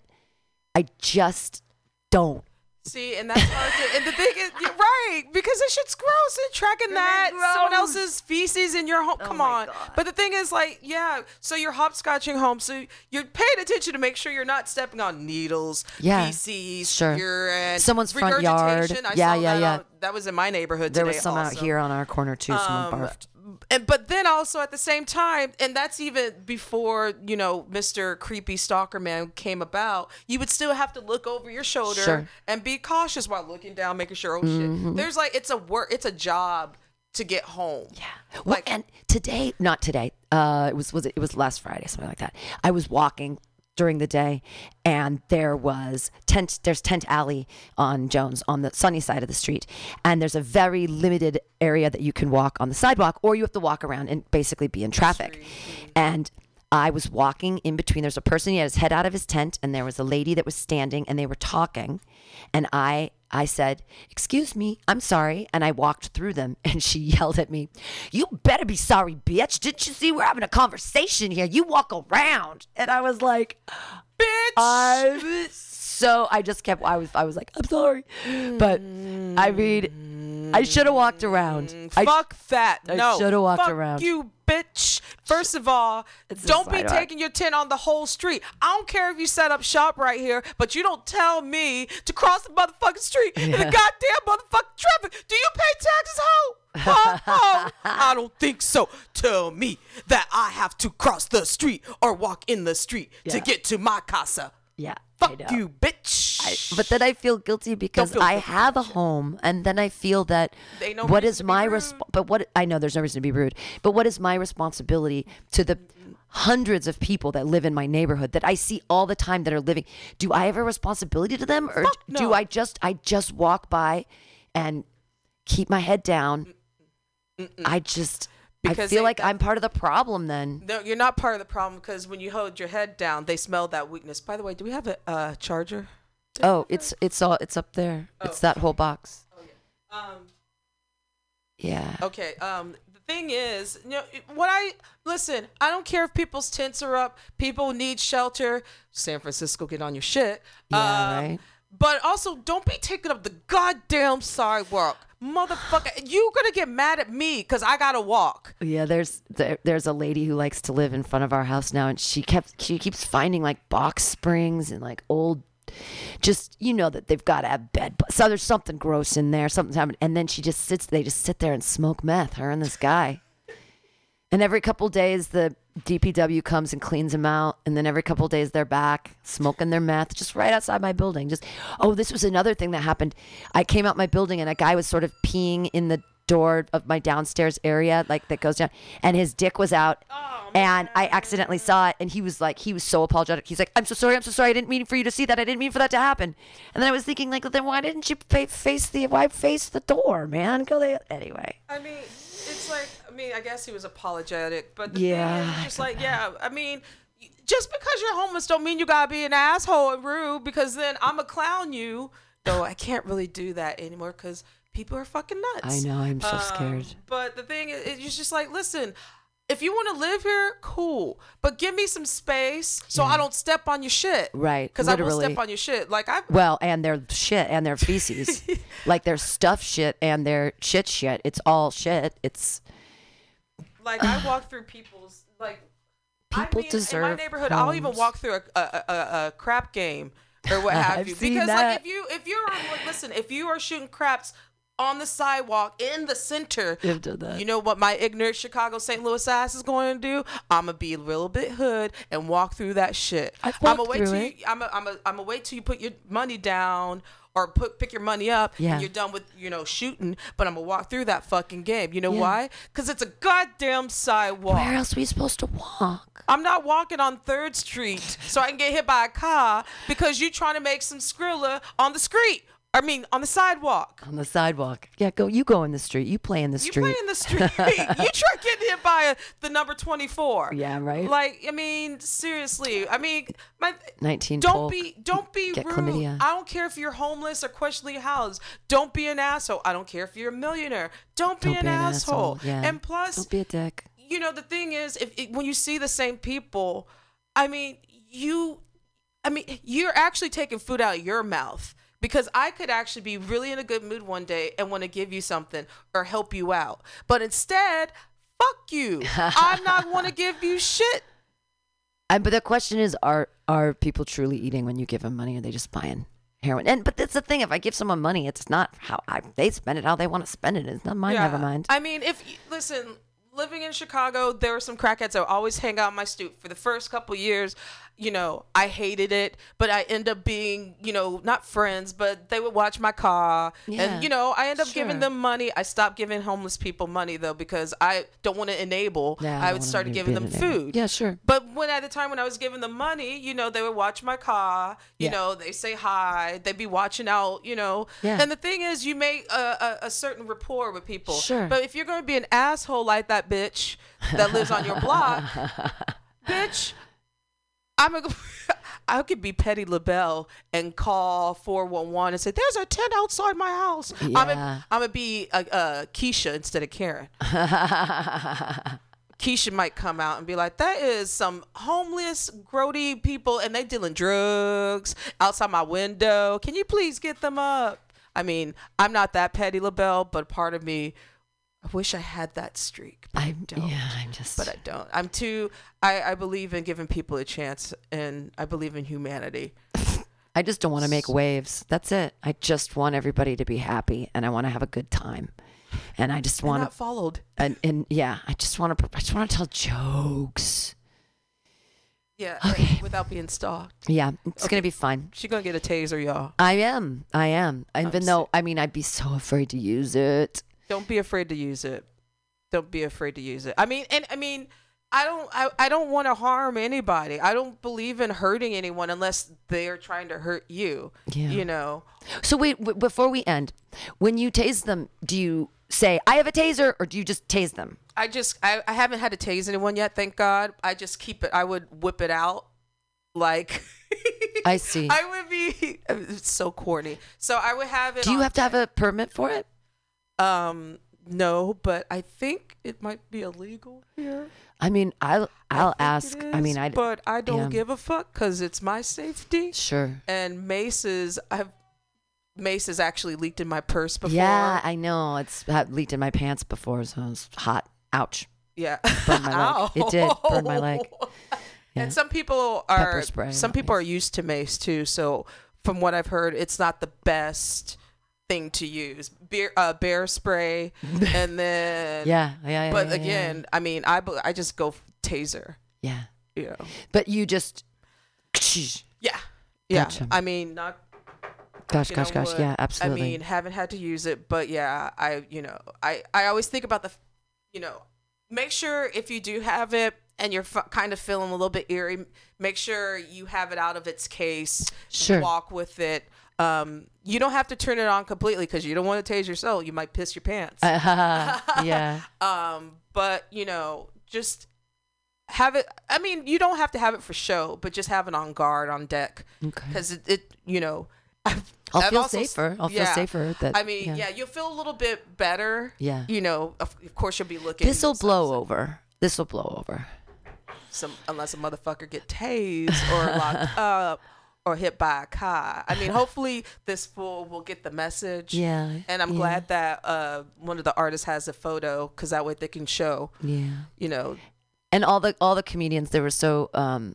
I just don't. See, and that's hard to. And the thing is, you're right, because this shit's gross. And tracking that someone else's feces in your home. Come my on. God. But the thing is, like, yeah. So you're hopscotching home. So you're paying attention to make sure you're not stepping on needles, Yeah, feces, sure. urine, Someone's front yard. I Yeah, saw yeah, that yeah. on- that was in my neighborhood There was some out here on our corner too. Someone Um, barfed. And but then also at the same time, and that's even before you know Mr. Creepy Stalker Man came about. You would still have to look over your shoulder Sure. Mm-hmm. and be cautious while looking down, making sure. Oh shit! There's like it's a work, it's a job to get home. Yeah, Well, like and today, not today. Uh, it was was it, it was last Friday, something like that. I was walking during the day, and there was tent. There's Tent Alley on Jones on the sunny side of the street, and there's a very limited area that you can walk on the sidewalk, or you have to walk around and basically be in traffic. And I was walking in between. There's a person. He had his head out of his tent, and there was a lady that was standing, and they were talking. And I, I said, "Excuse me, I'm sorry." And I walked through them, and she yelled at me, "You better be sorry, bitch! Didn't you see we're having a conversation here? You walk around." And I was like, bitch. "I'm so." I just kept. I was. I was like, "I'm sorry," but I mean, I should have walked around. Mm, I sh- Fuck that. I no. shoulda walked Fuck around. you, bitch. First of all, It's a don't be sidewalk. taking your tent on the whole street. I don't care if you set up shop right here, but you don't tell me to cross the motherfucking street in the goddamn motherfucking traffic. Do you pay taxes, ho? Ho? I don't think so. Tell me that I have to cross the street or walk in the street to Yeah. get to my casa. yeah. Fuck you, bitch. I, but then I feel guilty because feel I guilty have a home, and then I feel that no what is my rude. resp- But what I know there's no reason to be rude. But what is my responsibility to the hundreds of people that live in my neighborhood that I see all the time that are living. Do I have a responsibility to them or Fuck do no. I just I just walk by and keep my head down? I just Because I feel they- like I'm part of the problem then. No, you're not part of the problem because when you hold your head down, they smell that weakness. By the way, do we have a uh, charger? Oh, it's it's all it's up there. It's that whole box. Um, Yeah. Okay. Um, the thing is, you know, what I listen. I don't care if people's tents are up. People need shelter. San Francisco, get on your shit. Yeah, Um, right. But also, don't be taking up the goddamn sidewalk, motherfucker. You gonna get mad at me because I gotta walk. Yeah, there's there, there's a lady who likes to live in front of our house now, and she kept she keeps finding like box springs and like old, just you know that they've got to have bed. So there's something gross in there, something's happening, and then she just sits. They just sit there and smoke meth. Her and this guy. And every couple days, the DPW comes and cleans them out. And then every couple days, they're back smoking their meth just right outside my building. Just, oh, this was another thing that happened. I came out my building and a guy was sort of peeing in the door of my downstairs area, like that goes down, and his dick was out. Oh, and I accidentally saw it, and he was like, he was so apologetic. He's like, "I'm so sorry, I'm so sorry. I didn't mean for you to see that. I didn't mean for that to happen." And then I was thinking, like, then why didn't you fa- face the why face the door, man? Go there anyway. I mean, it's like I mean, I guess he was apologetic, but the Yeah, thing is, it's just like yeah. I mean, just because you're homeless don't mean you gotta be an asshole and rude. Because then I'm a clown you. Though I can't really do that anymore because people are fucking nuts. I know, I'm so Um, scared. But the thing is, it's just like listen. If you want to live here, cool. But give me some space so I don't step on your shit. Right, Because I will step on your shit. Like I, Well, and their shit and their feces, like their stuff shit and their shit shit. It's all shit. It's like I walk through people's like People I mean, deserve in my neighborhood. I'll even walk through a a, a, a crap game or what have you because that. like if you if you're like, listen if you are shooting craps on the sidewalk in the center. I've done that. You know what my ignorant Chicago St. Louis ass is going to do? I'm gonna be a little bit hood and walk through that shit. I'm walked wait till it. you, I'm a, I'm a, I'm a wait till you put your money down or put pick your money up Yeah. and you're done with you know shooting. But I'm gonna walk through that fucking game. You know Yeah. why? Because it's a goddamn sidewalk. where else are we supposed to walk? I'm not walking on Third Street so I can get hit by a car because you trying to make some skrilla on the street. I mean, on the sidewalk. On the sidewalk. Yeah, go. You go in the street. You play in the street. You play in the street. you try getting hit by a, the number 24. Yeah, right. Like, I mean, seriously. I mean, my 19 don't be don't be rude. chlamydia. I don't care if you're homeless or questionably housed. Don't be an asshole. I don't care if you're a millionaire. Don't be, Don't an, be an asshole. asshole. Yeah. And plus, Don't be a dick. you know the thing is if it, when you see the same people i mean you i mean you're actually taking food out of your mouth because i could actually be really in a good mood one day and want to give you something or help you out but instead fuck you i'm not want to give you shit And but the question is, are are people truly eating when you give them money, or are they just buying heroin? And but that's the thing. If I give someone money, it's not how I, they spend it how they want to spend it. It's not mine. Never mind. I mean, if listen, living in Chicago, there were some crackheads that would always hang out in my stoop for the first couple years. You know, I hated it, but I end up being, you know, not friends, but they would watch my car, Yeah, and you know, I end up sure. giving them money. I stopped giving homeless people money though because I don't want to enable. Yeah, I I would start giving them food. Yeah, sure. But when at the time when I was giving them money, you know, they would watch my car. You Yeah. know, they say hi. They'd be watching out. You know, Yeah. and the thing is, you make a, a, a certain rapport with people. Sure. But if you're going to be an asshole like that bitch that lives on your block, bitch, I'm a. I could be Petty LaBelle and call 411 and say, "There's a tent outside my house." I'm Yeah. I'm gonna be a, uh, Keisha instead of Karen. Keisha might come out and be like, "That is some homeless, grody people, and they dealing drugs outside my window. Can you please get them up?" I mean, I'm not that petty, LaBelle, but part of me, I wish I had that streak. But I, I'm don't. yeah. I'm just. But I don't. I'm too. I, I believe in giving people a chance, and I believe in humanity. I just don't want to make waves. That's it. I just want everybody to be happy, and I want to have a good time, and I just want not to. followed. And, and yeah, I just want to. I just want to tell jokes. Yeah, Okay. without being stalked. Yeah, it's gonna be fun. She gonna get a taser, y'all. I am. I am. Even though I mean, I'd be so afraid to use it. Don't be afraid to use it. Don't be afraid to use it. I mean, and I mean, I don't I, I don't want to harm anybody. I don't believe in hurting anyone unless they're trying to hurt you. Yeah. You know. So wait, w- before we end, when you tase them, do you say I have a taser, or do you just tase them? I just I, I haven't had to tase anyone yet, thank God. I just keep it I would whip it out like I see. I would be it's so corny. So I would have it Do you have to have a permit for it? Um no, but I think it might be illegal here. I mean, I'll I'll think ask. it I mean, I but I don't give a fuck because it's my safety. sure. And maces, I've maces actually leaked in my purse before. Yeah, I know. It's leaked in my pants before, so it's hot. Ouch. yeah. Burned my leg. It did burn my leg. Yeah. And some people are spray, some people are used to mace too. So from what I've heard, it's not the best thing to use. Beer, uh, bear spray, and then Yeah, yeah, yeah. But yeah, yeah, again, I mean, I I just go taser. yeah. You know. But you just, Yeah. Yeah. Gotcha. I mean, not gosh, gosh, gosh. what? Yeah, absolutely. I mean, haven't had to use it, but yeah, I you know, I I always think about the, you know, make sure if you do have it and you're f- kind of feeling a little bit eerie, make sure you have it out of its case. Sure. Walk with it. Um, you don't have to turn it on completely because you don't want to tase yourself. You might piss your pants. yeah. um, but you know, just have it. I mean, you don't have to have it for show, but just have it on guard on deck Okay. because it, it, you know. I've, I'll I've feel also safer. I'll feel safer that. I mean, yeah. you'll feel a little bit better. Yeah. You know, of, of course, you'll be looking. This will blow over. This will blow over. Some, unless a motherfucker get tased or locked up or hit by a car. I mean, hopefully this fool will get the message. Yeah. And I'm yeah, glad that uh, one of the artists has a photo because that way they can show, Yeah. you know, And all the all the comedians, they were so, um,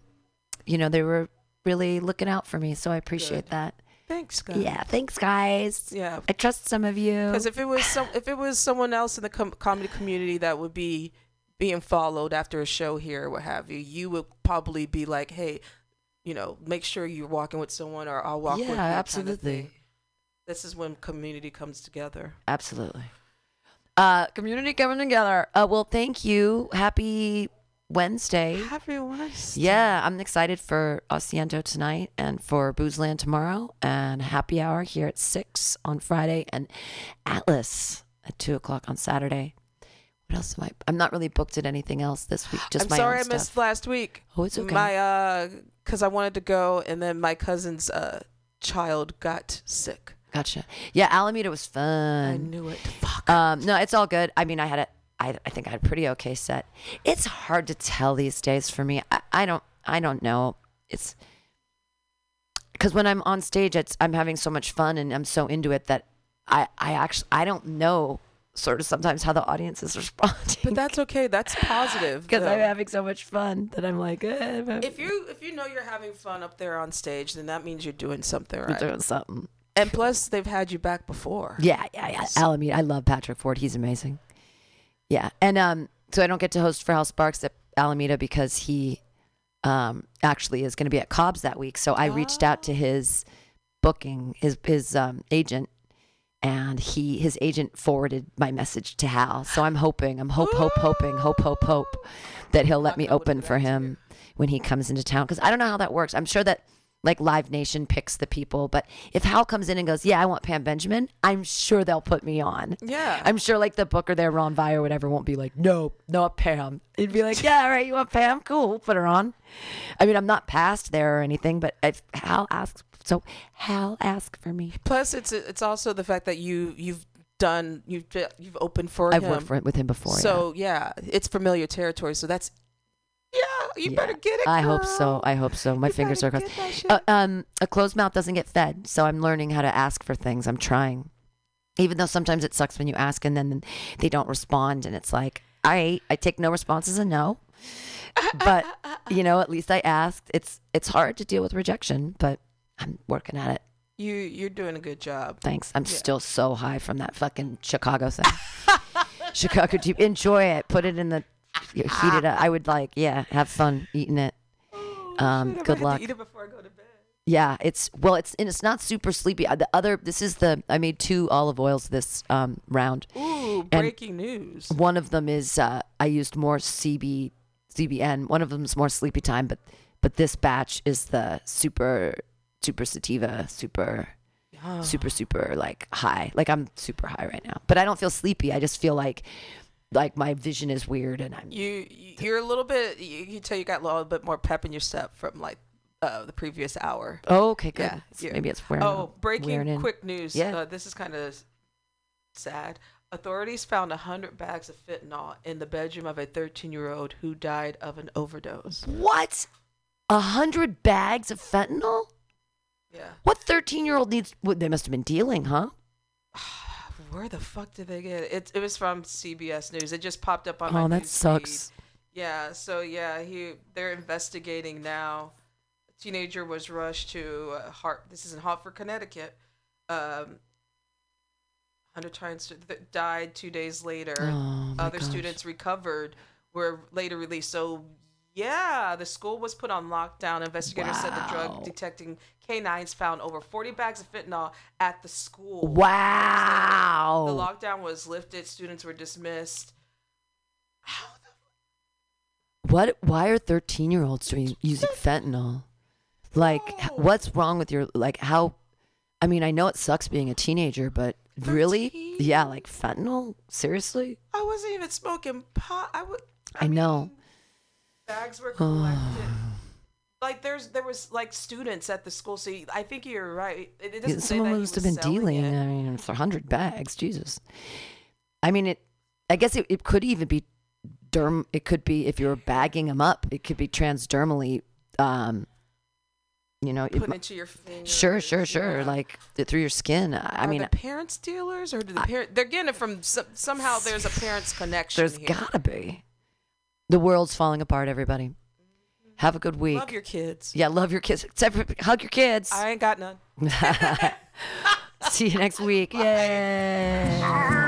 you know, they were really looking out for me. So I appreciate that. thanks, guys. Yeah. Thanks, guys. Yeah. I trust some of you. Because if it was some, if it was someone else in the com- comedy community that would be being followed after a show here, or what have you, you would probably be like, hey, you know, make sure you're walking with someone, or I'll walk with you. Yeah, kind of absolutely. This is when community comes together. Absolutely. Uh, community coming together. Uh, well, thank you. Happy Wednesday. Happy Wednesday. Yeah, I'm excited for Asiento tonight and for Boozeland tomorrow and happy hour here at six on Friday and Atlas at two o'clock on Saturday. What else am I? I'm not really booked at anything else this week. Just I'm my sorry own I missed stuff. last week. Oh, it's okay. My uh, because I wanted to go, and then my cousin's uh child got sick. Gotcha. Yeah, Alameda was fun. I knew it. Fuck. Um, no, it's all good. I mean, I had a, I, I think I had a pretty okay set. It's hard to tell these days for me. I, I don't, I don't know. It's because when I'm on stage, it's I'm having so much fun and I'm so into it that I, I actually, I don't know sort of sometimes how the audience is responding. but that's okay. That's positive. because I'm having so much fun that I'm like, eh, I'm if you if you know you're having fun up there on stage, then that means you're doing something right. You're doing something. And plus, they've had you back before. Yeah, yeah, yeah. Alameda. I love Patrick Ford. He's amazing. Yeah. And um, so I don't get to host for Hal Sparks at Alameda because he um actually is going to be at Cobb's that week. So I reached out to his booking, his his um agent, and he his agent forwarded my message to Hal. So I'm hoping, I'm hope, hope, hoping, hope, hope, hope that he'll let me Knock on wood open for for that, too. him when he comes into town because I don't know how that works. I'm sure that like Live Nation picks the people, but if Hal comes in and goes, "Yeah, I want Pam Benjamin," I'm sure they'll put me on. Yeah. I'm sure like the booker there, Ron Vi or whatever, won't be like, "No, not Pam." He'd be like, "Yeah, all right, you want Pam? Cool, we'll put her on." I mean, I'm not past there or anything, but if Hal asks, so Hal ask for me. Plus, it's it's also the fact that you you've done you've you've opened for him. I've him. worked for, with him before. so yeah. it's familiar territory. So that's yeah. You better get it. I hope so. I hope so. My You fingers are crossed. get that shit. Uh, um, a closed mouth doesn't get fed, so I'm learning how to ask for things. I'm trying, even though sometimes it sucks when you ask and then they don't respond, and it's like, I I take no response as a no, but you know, at least I asked. It's it's hard to deal with rejection, but I'm working at it. you you're doing a good job. Thanks. I'm still so high from that fucking Chicago thing. Chicago deep. Enjoy it. Put it in the heat it up. I would like, yeah, have fun eating it. Um, Shit, good luck. Eat it before I go to bed. Yeah, it's well, it's and it's not super sleepy. Uh, The other, this is the I made two olive oils this um, round. Ooh, breaking news. One of them is uh, I used more CB CBN. One of them is more sleepy time, but but this batch is the super super sativa, super super super like high. Like I'm super high right now, but I don't feel sleepy. I just feel like like my vision is weird and I'm You you- you're a little bit. You, you can tell you got a little bit more pep in your step from like uh, the previous hour. oh, okay, good. Yeah, It's- yeah. Maybe it's wearing. Oh, breaking wearing quick news. Yeah. Uh, this is kind of sad. Authorities found 100 bags of fentanyl in the bedroom of a 13 year old who died of an overdose. What? A hundred bags of fentanyl? Yeah. What thirteen year old needs? Well, they must have been dealing, huh? Where the fuck did they get it? It, it was from CBS News. It just popped up on my Oh, that news sucks. feed. Yeah, so yeah, he they're investigating now. A teenager was rushed to uh, Hart. This is in Hartford, Connecticut. Um, Hundred times died two days later. Oh, Other gosh. students recovered were later released. So yeah, the school was put on lockdown. Investigators said the drug detecting canines found over 40 bags of fentanyl at the school. Wow. The lockdown was lifted. Students were dismissed. How the What? Why are thirteen-year-olds doing using fentanyl? Like, h- No. what's wrong with your like? How? I mean, I know it sucks being a teenager, but really, yeah, like fentanyl. Seriously? I wasn't even smoking pot. I would. I know. mean, bags were collected. Like there's there was like students at the school. So you- I think you're right. It, it doesn't say Someone must have been dealing. it. I mean, for hundred bags, Jesus. I mean, it. I guess it, it could even be derm. It could be if you're bagging them up. It could be transdermally. Um, you know, Put mi- into your finger. Sure, sure, sure. Like through your skin. I Are mean, the parents dealers or do the parent? They're getting it from some, somehow. There's a parents connection. there's here. gotta be. The world's falling apart. Everybody, have a good week. Love your kids. yeah, love your kids. Except for hug your kids. I ain't got none. See you next week. Yay.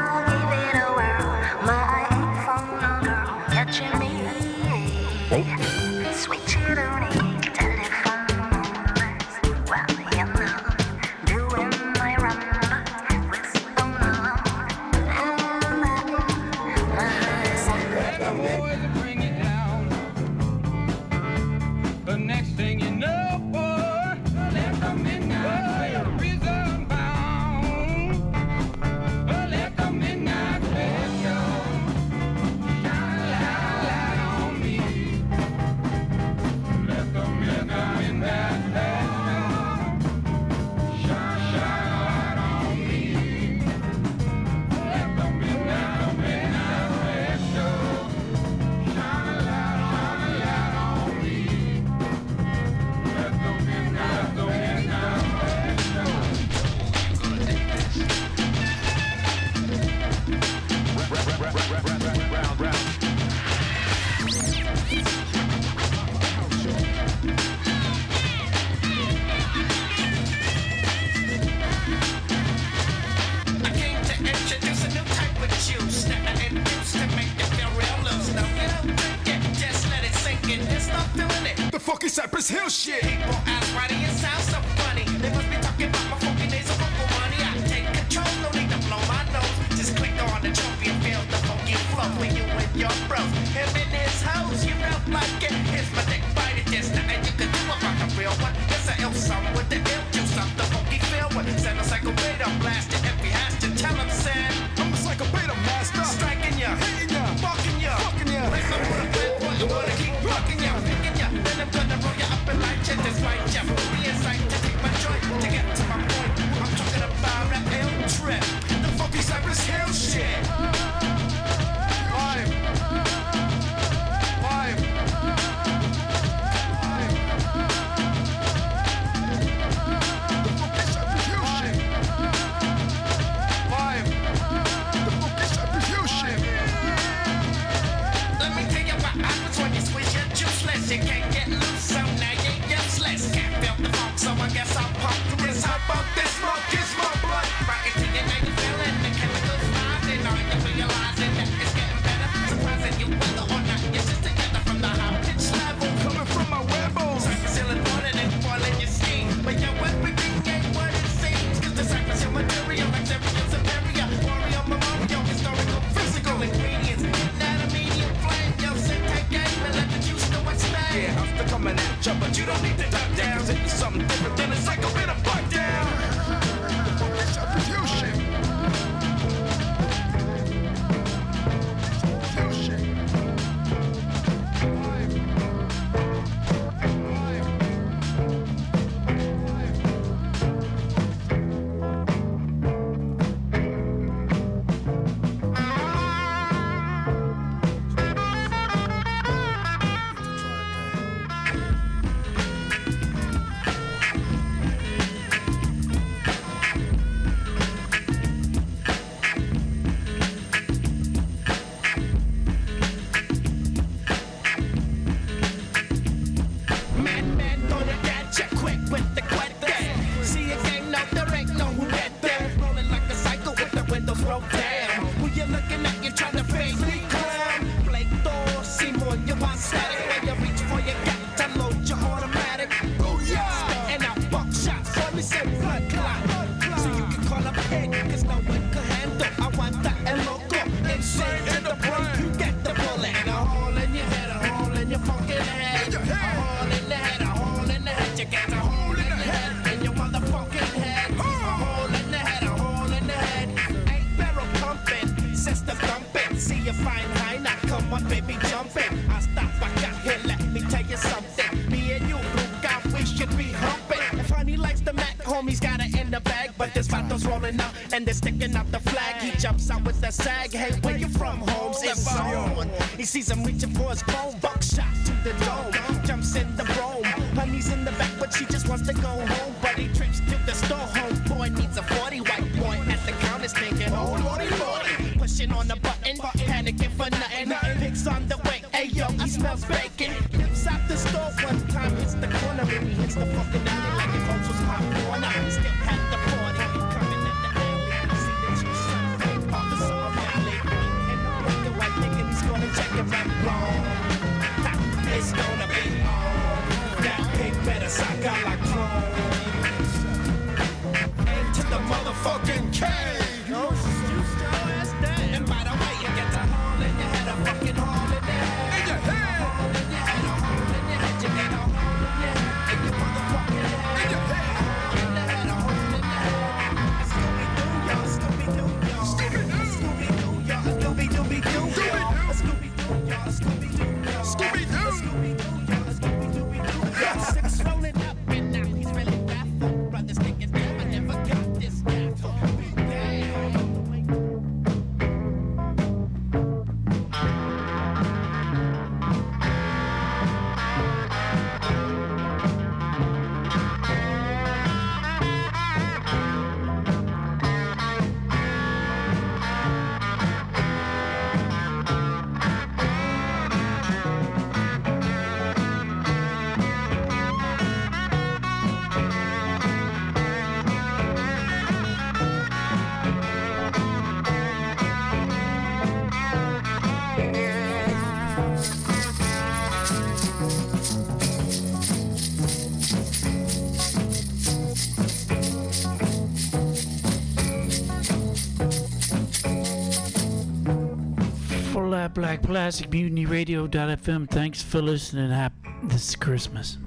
Cypress Hill shit. Plastic Mutiny Radio.fm. Thanks for listening. Hap- this Christmas.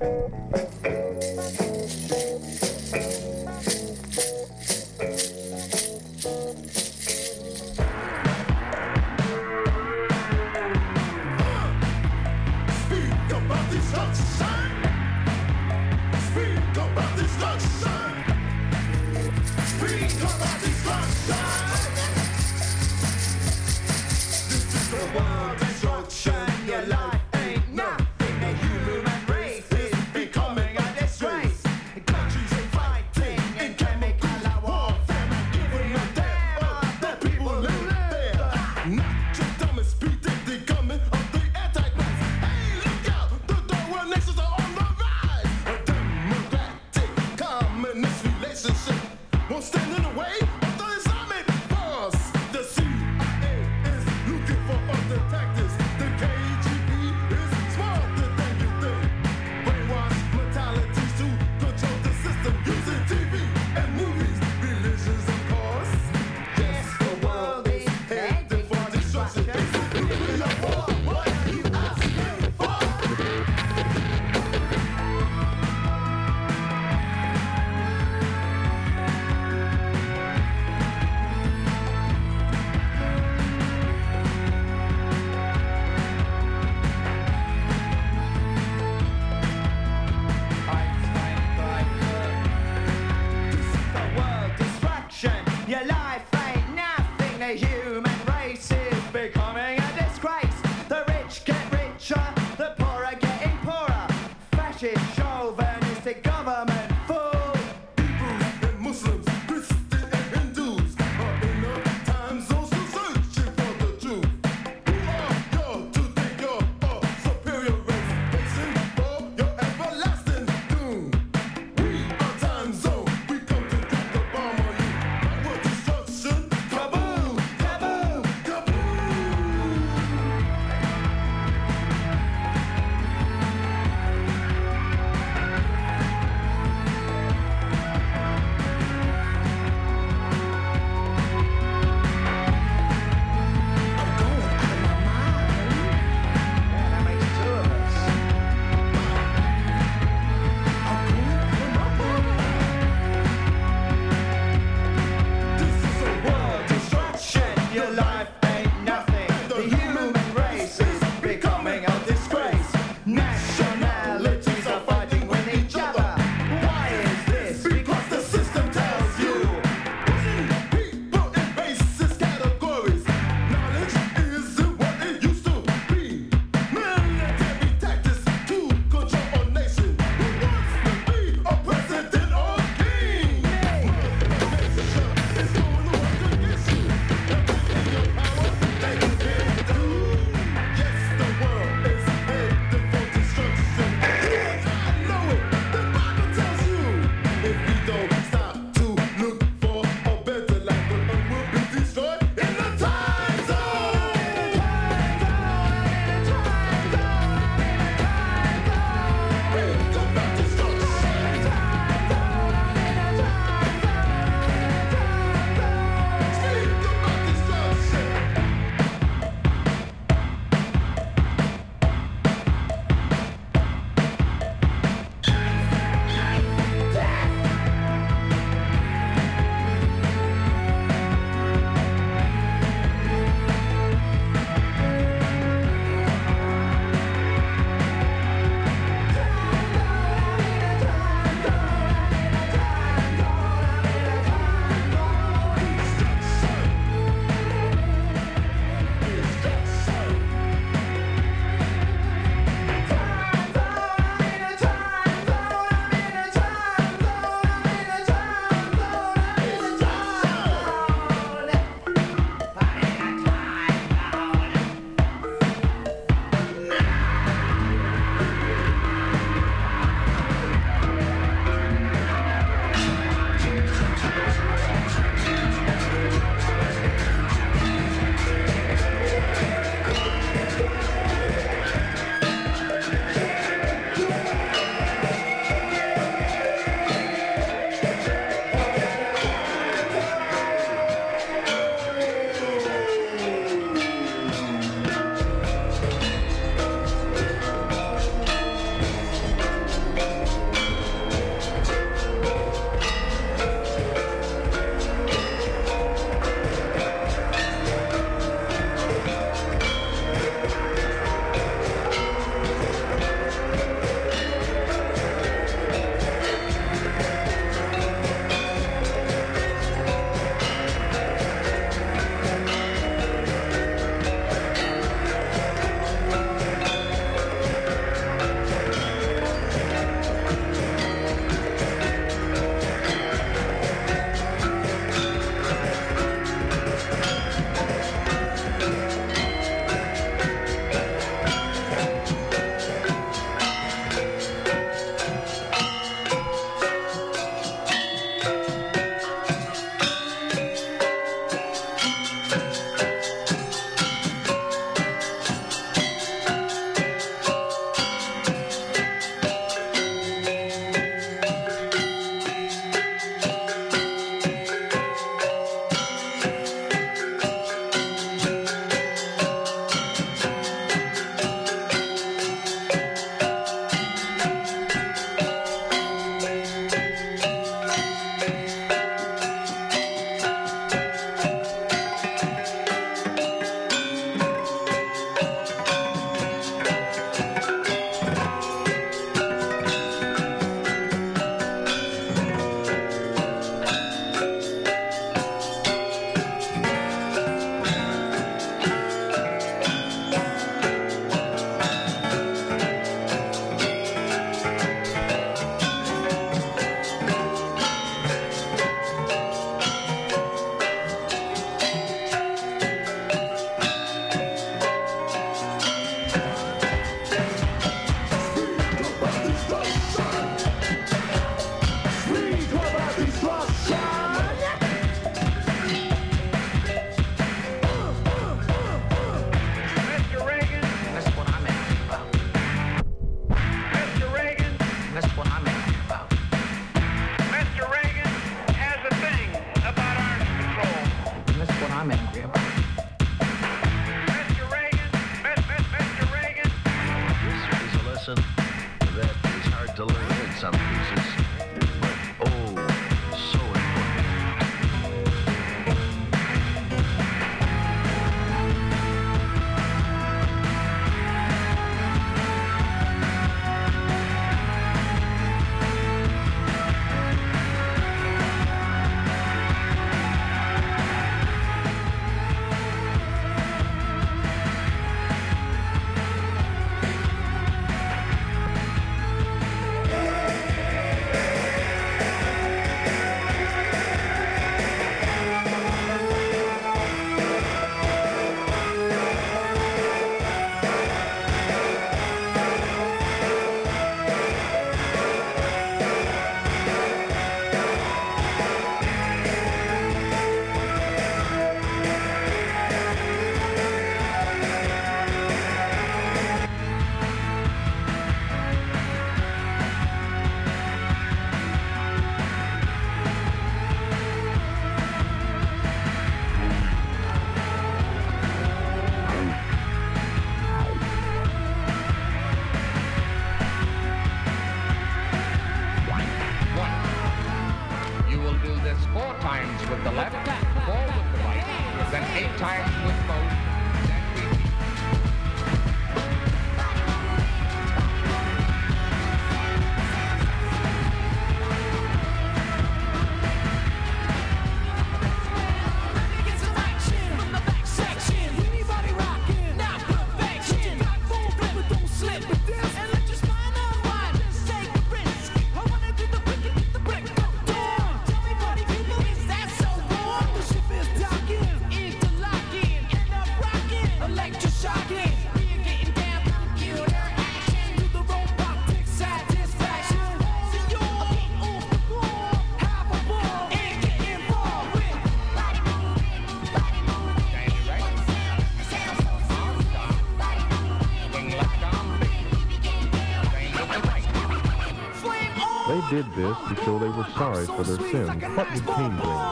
Show they were sorry for their sins. What did Cain bring?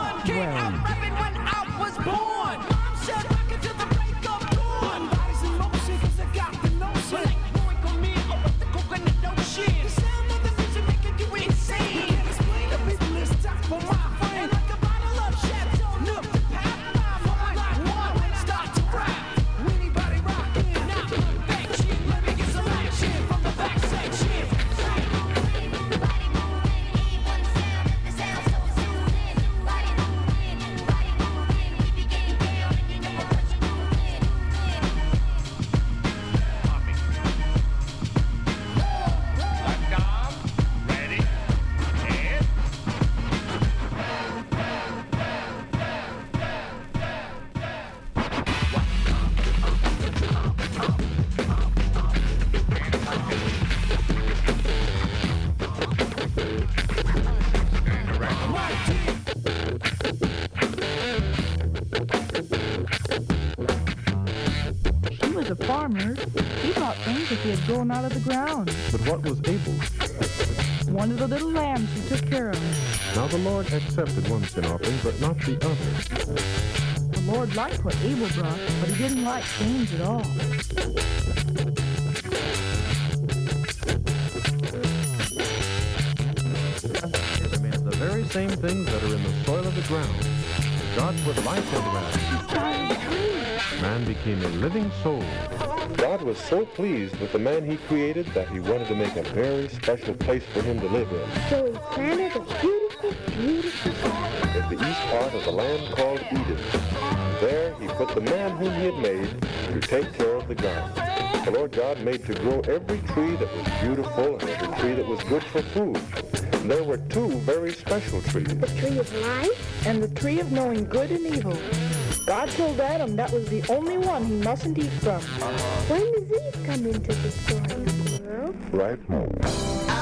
He had grown out of the ground. But what was Abel? One of the little lambs he took care of. Now the Lord accepted one sin offering, but not the other. The Lord liked what Abel brought, but he didn't like Cain's at all. The very same things that are in the soil of the ground. God put life into man. Man became a living soul. God was so pleased with the man he created that he wanted to make a very special place for him to live in. So he planted a beautiful, beautiful garden. in the east part of the land called Eden. There he put the man whom he had made to take care of the garden. The Lord God made to grow every tree that was beautiful and every tree that was good for food. And there were two very special trees. The tree of life and the tree of knowing good and evil. God told Adam that was the only one he mustn't eat from. Uh-huh. When does Eve come into the story, Right I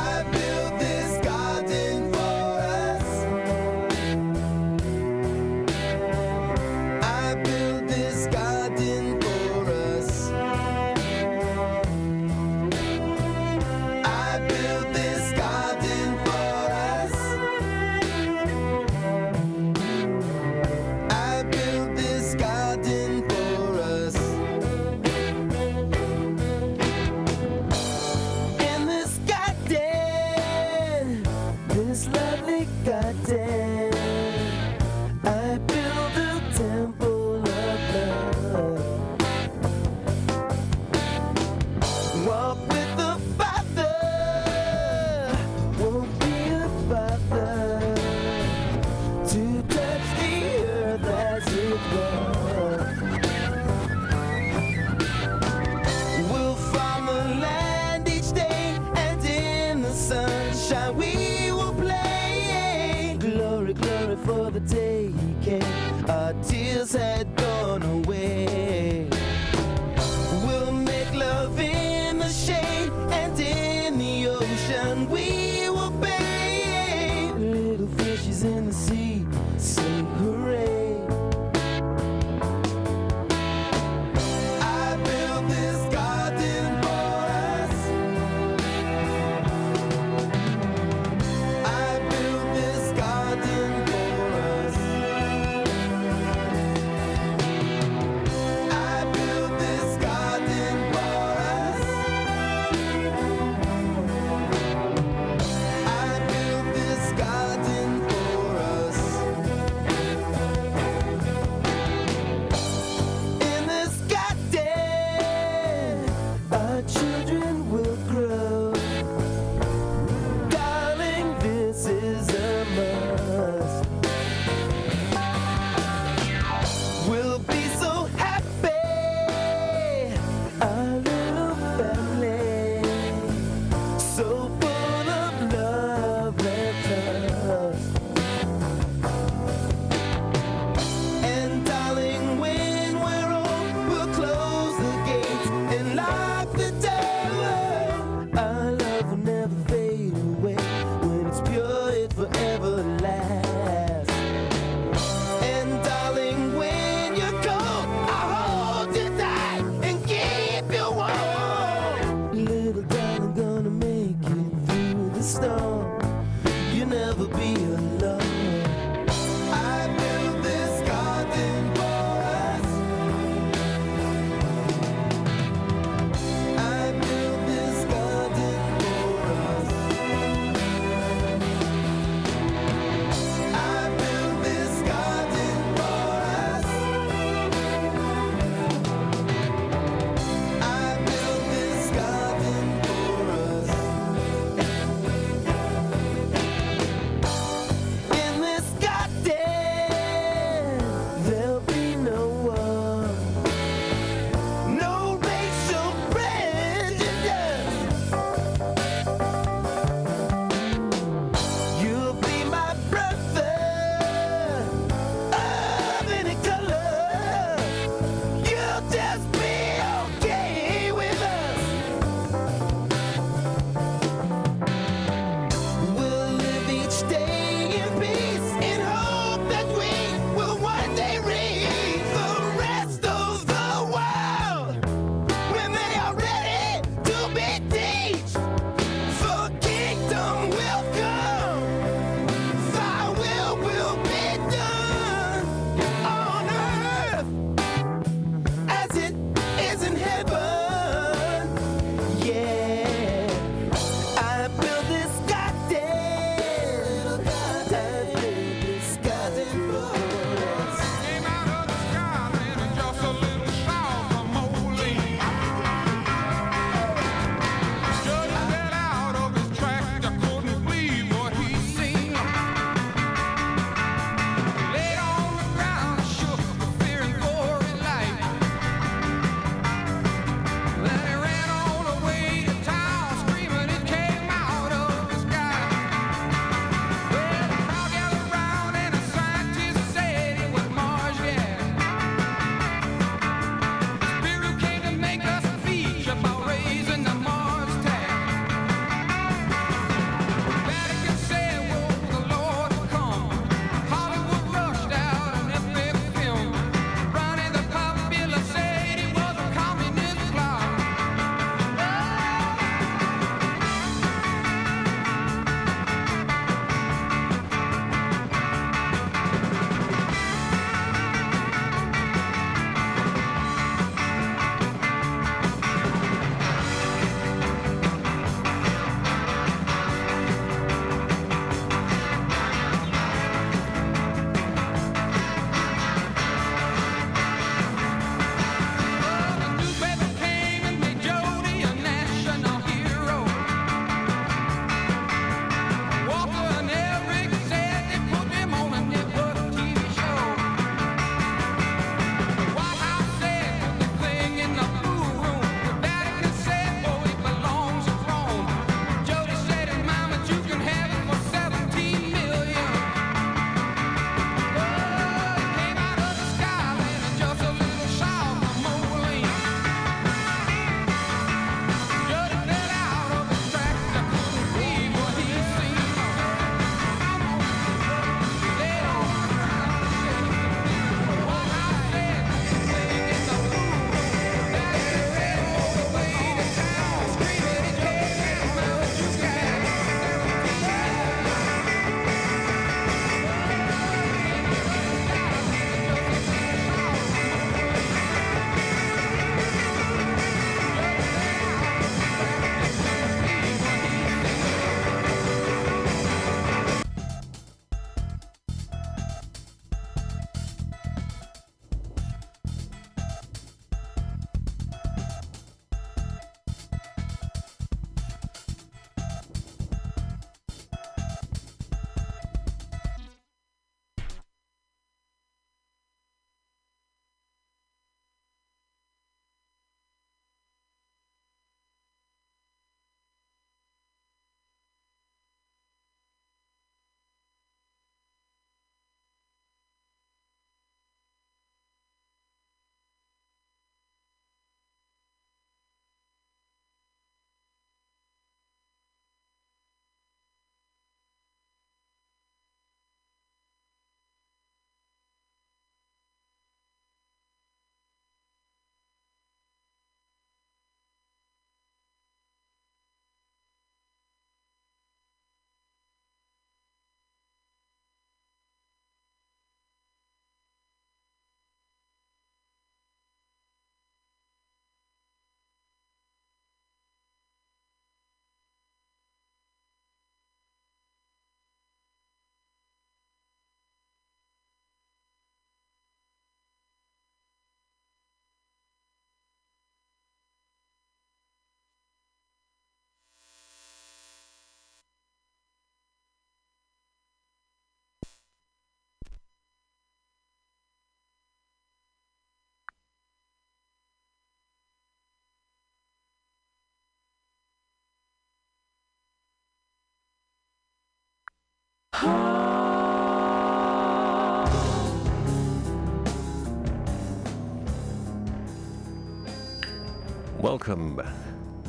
Welcome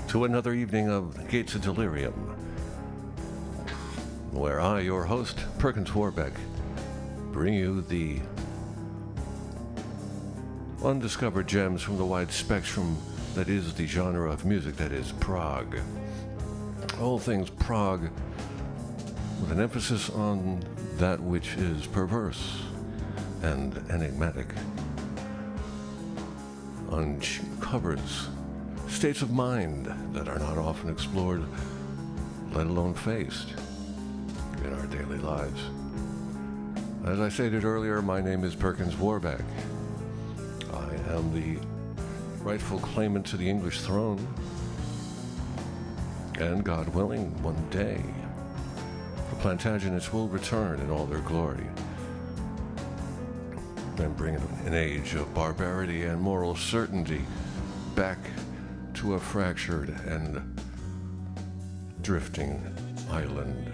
to another evening of Gates of Delirium, where I, your host, Perkins Warbeck, bring you the undiscovered gems from the wide spectrum that is the genre of music that is prog. All things prog, with an emphasis on that which is perverse and enigmatic, uncovers states of mind that are not often explored, let alone faced in our daily lives. As I stated earlier, my name is Perkins Warbeck. I am the rightful claimant to the English throne. And God willing, one day, the Plantagenets will return in all their glory and bring an age of barbarity and moral certainty back to a fractured and drifting island.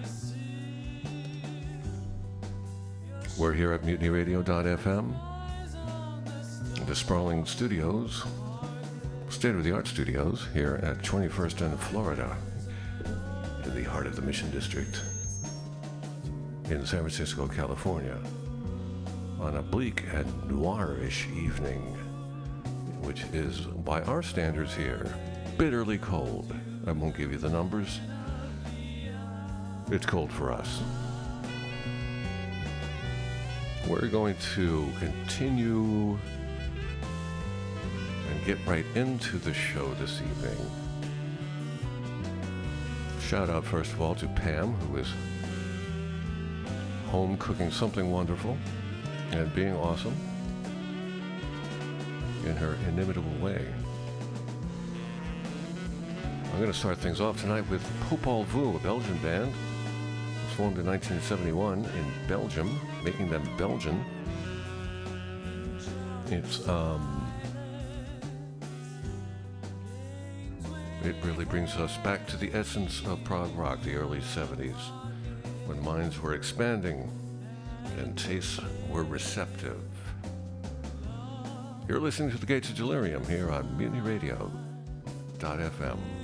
We're here at mutinyradio.fm, the sprawling studios, state of the art studios here at 21st and Florida, in the heart of the Mission District in San Francisco, California, on a bleak and noirish evening, which is, by our standards here, bitterly cold. I won't give you the numbers. It's cold for us. We're going to continue and get right into the show this evening. Shout out, first of all, to Pam, who is home cooking something wonderful and being awesome in her inimitable way. I'm going to start things off tonight with Popol Vuh, a Belgian band. Formed in 1971 in Belgium, making them Belgian. It's, um, it really brings us back to the essence of prog rock, the early 70s, when minds were expanding and tastes were receptive. You're listening to the Gates of Delirium here on MutinyRadio.fm.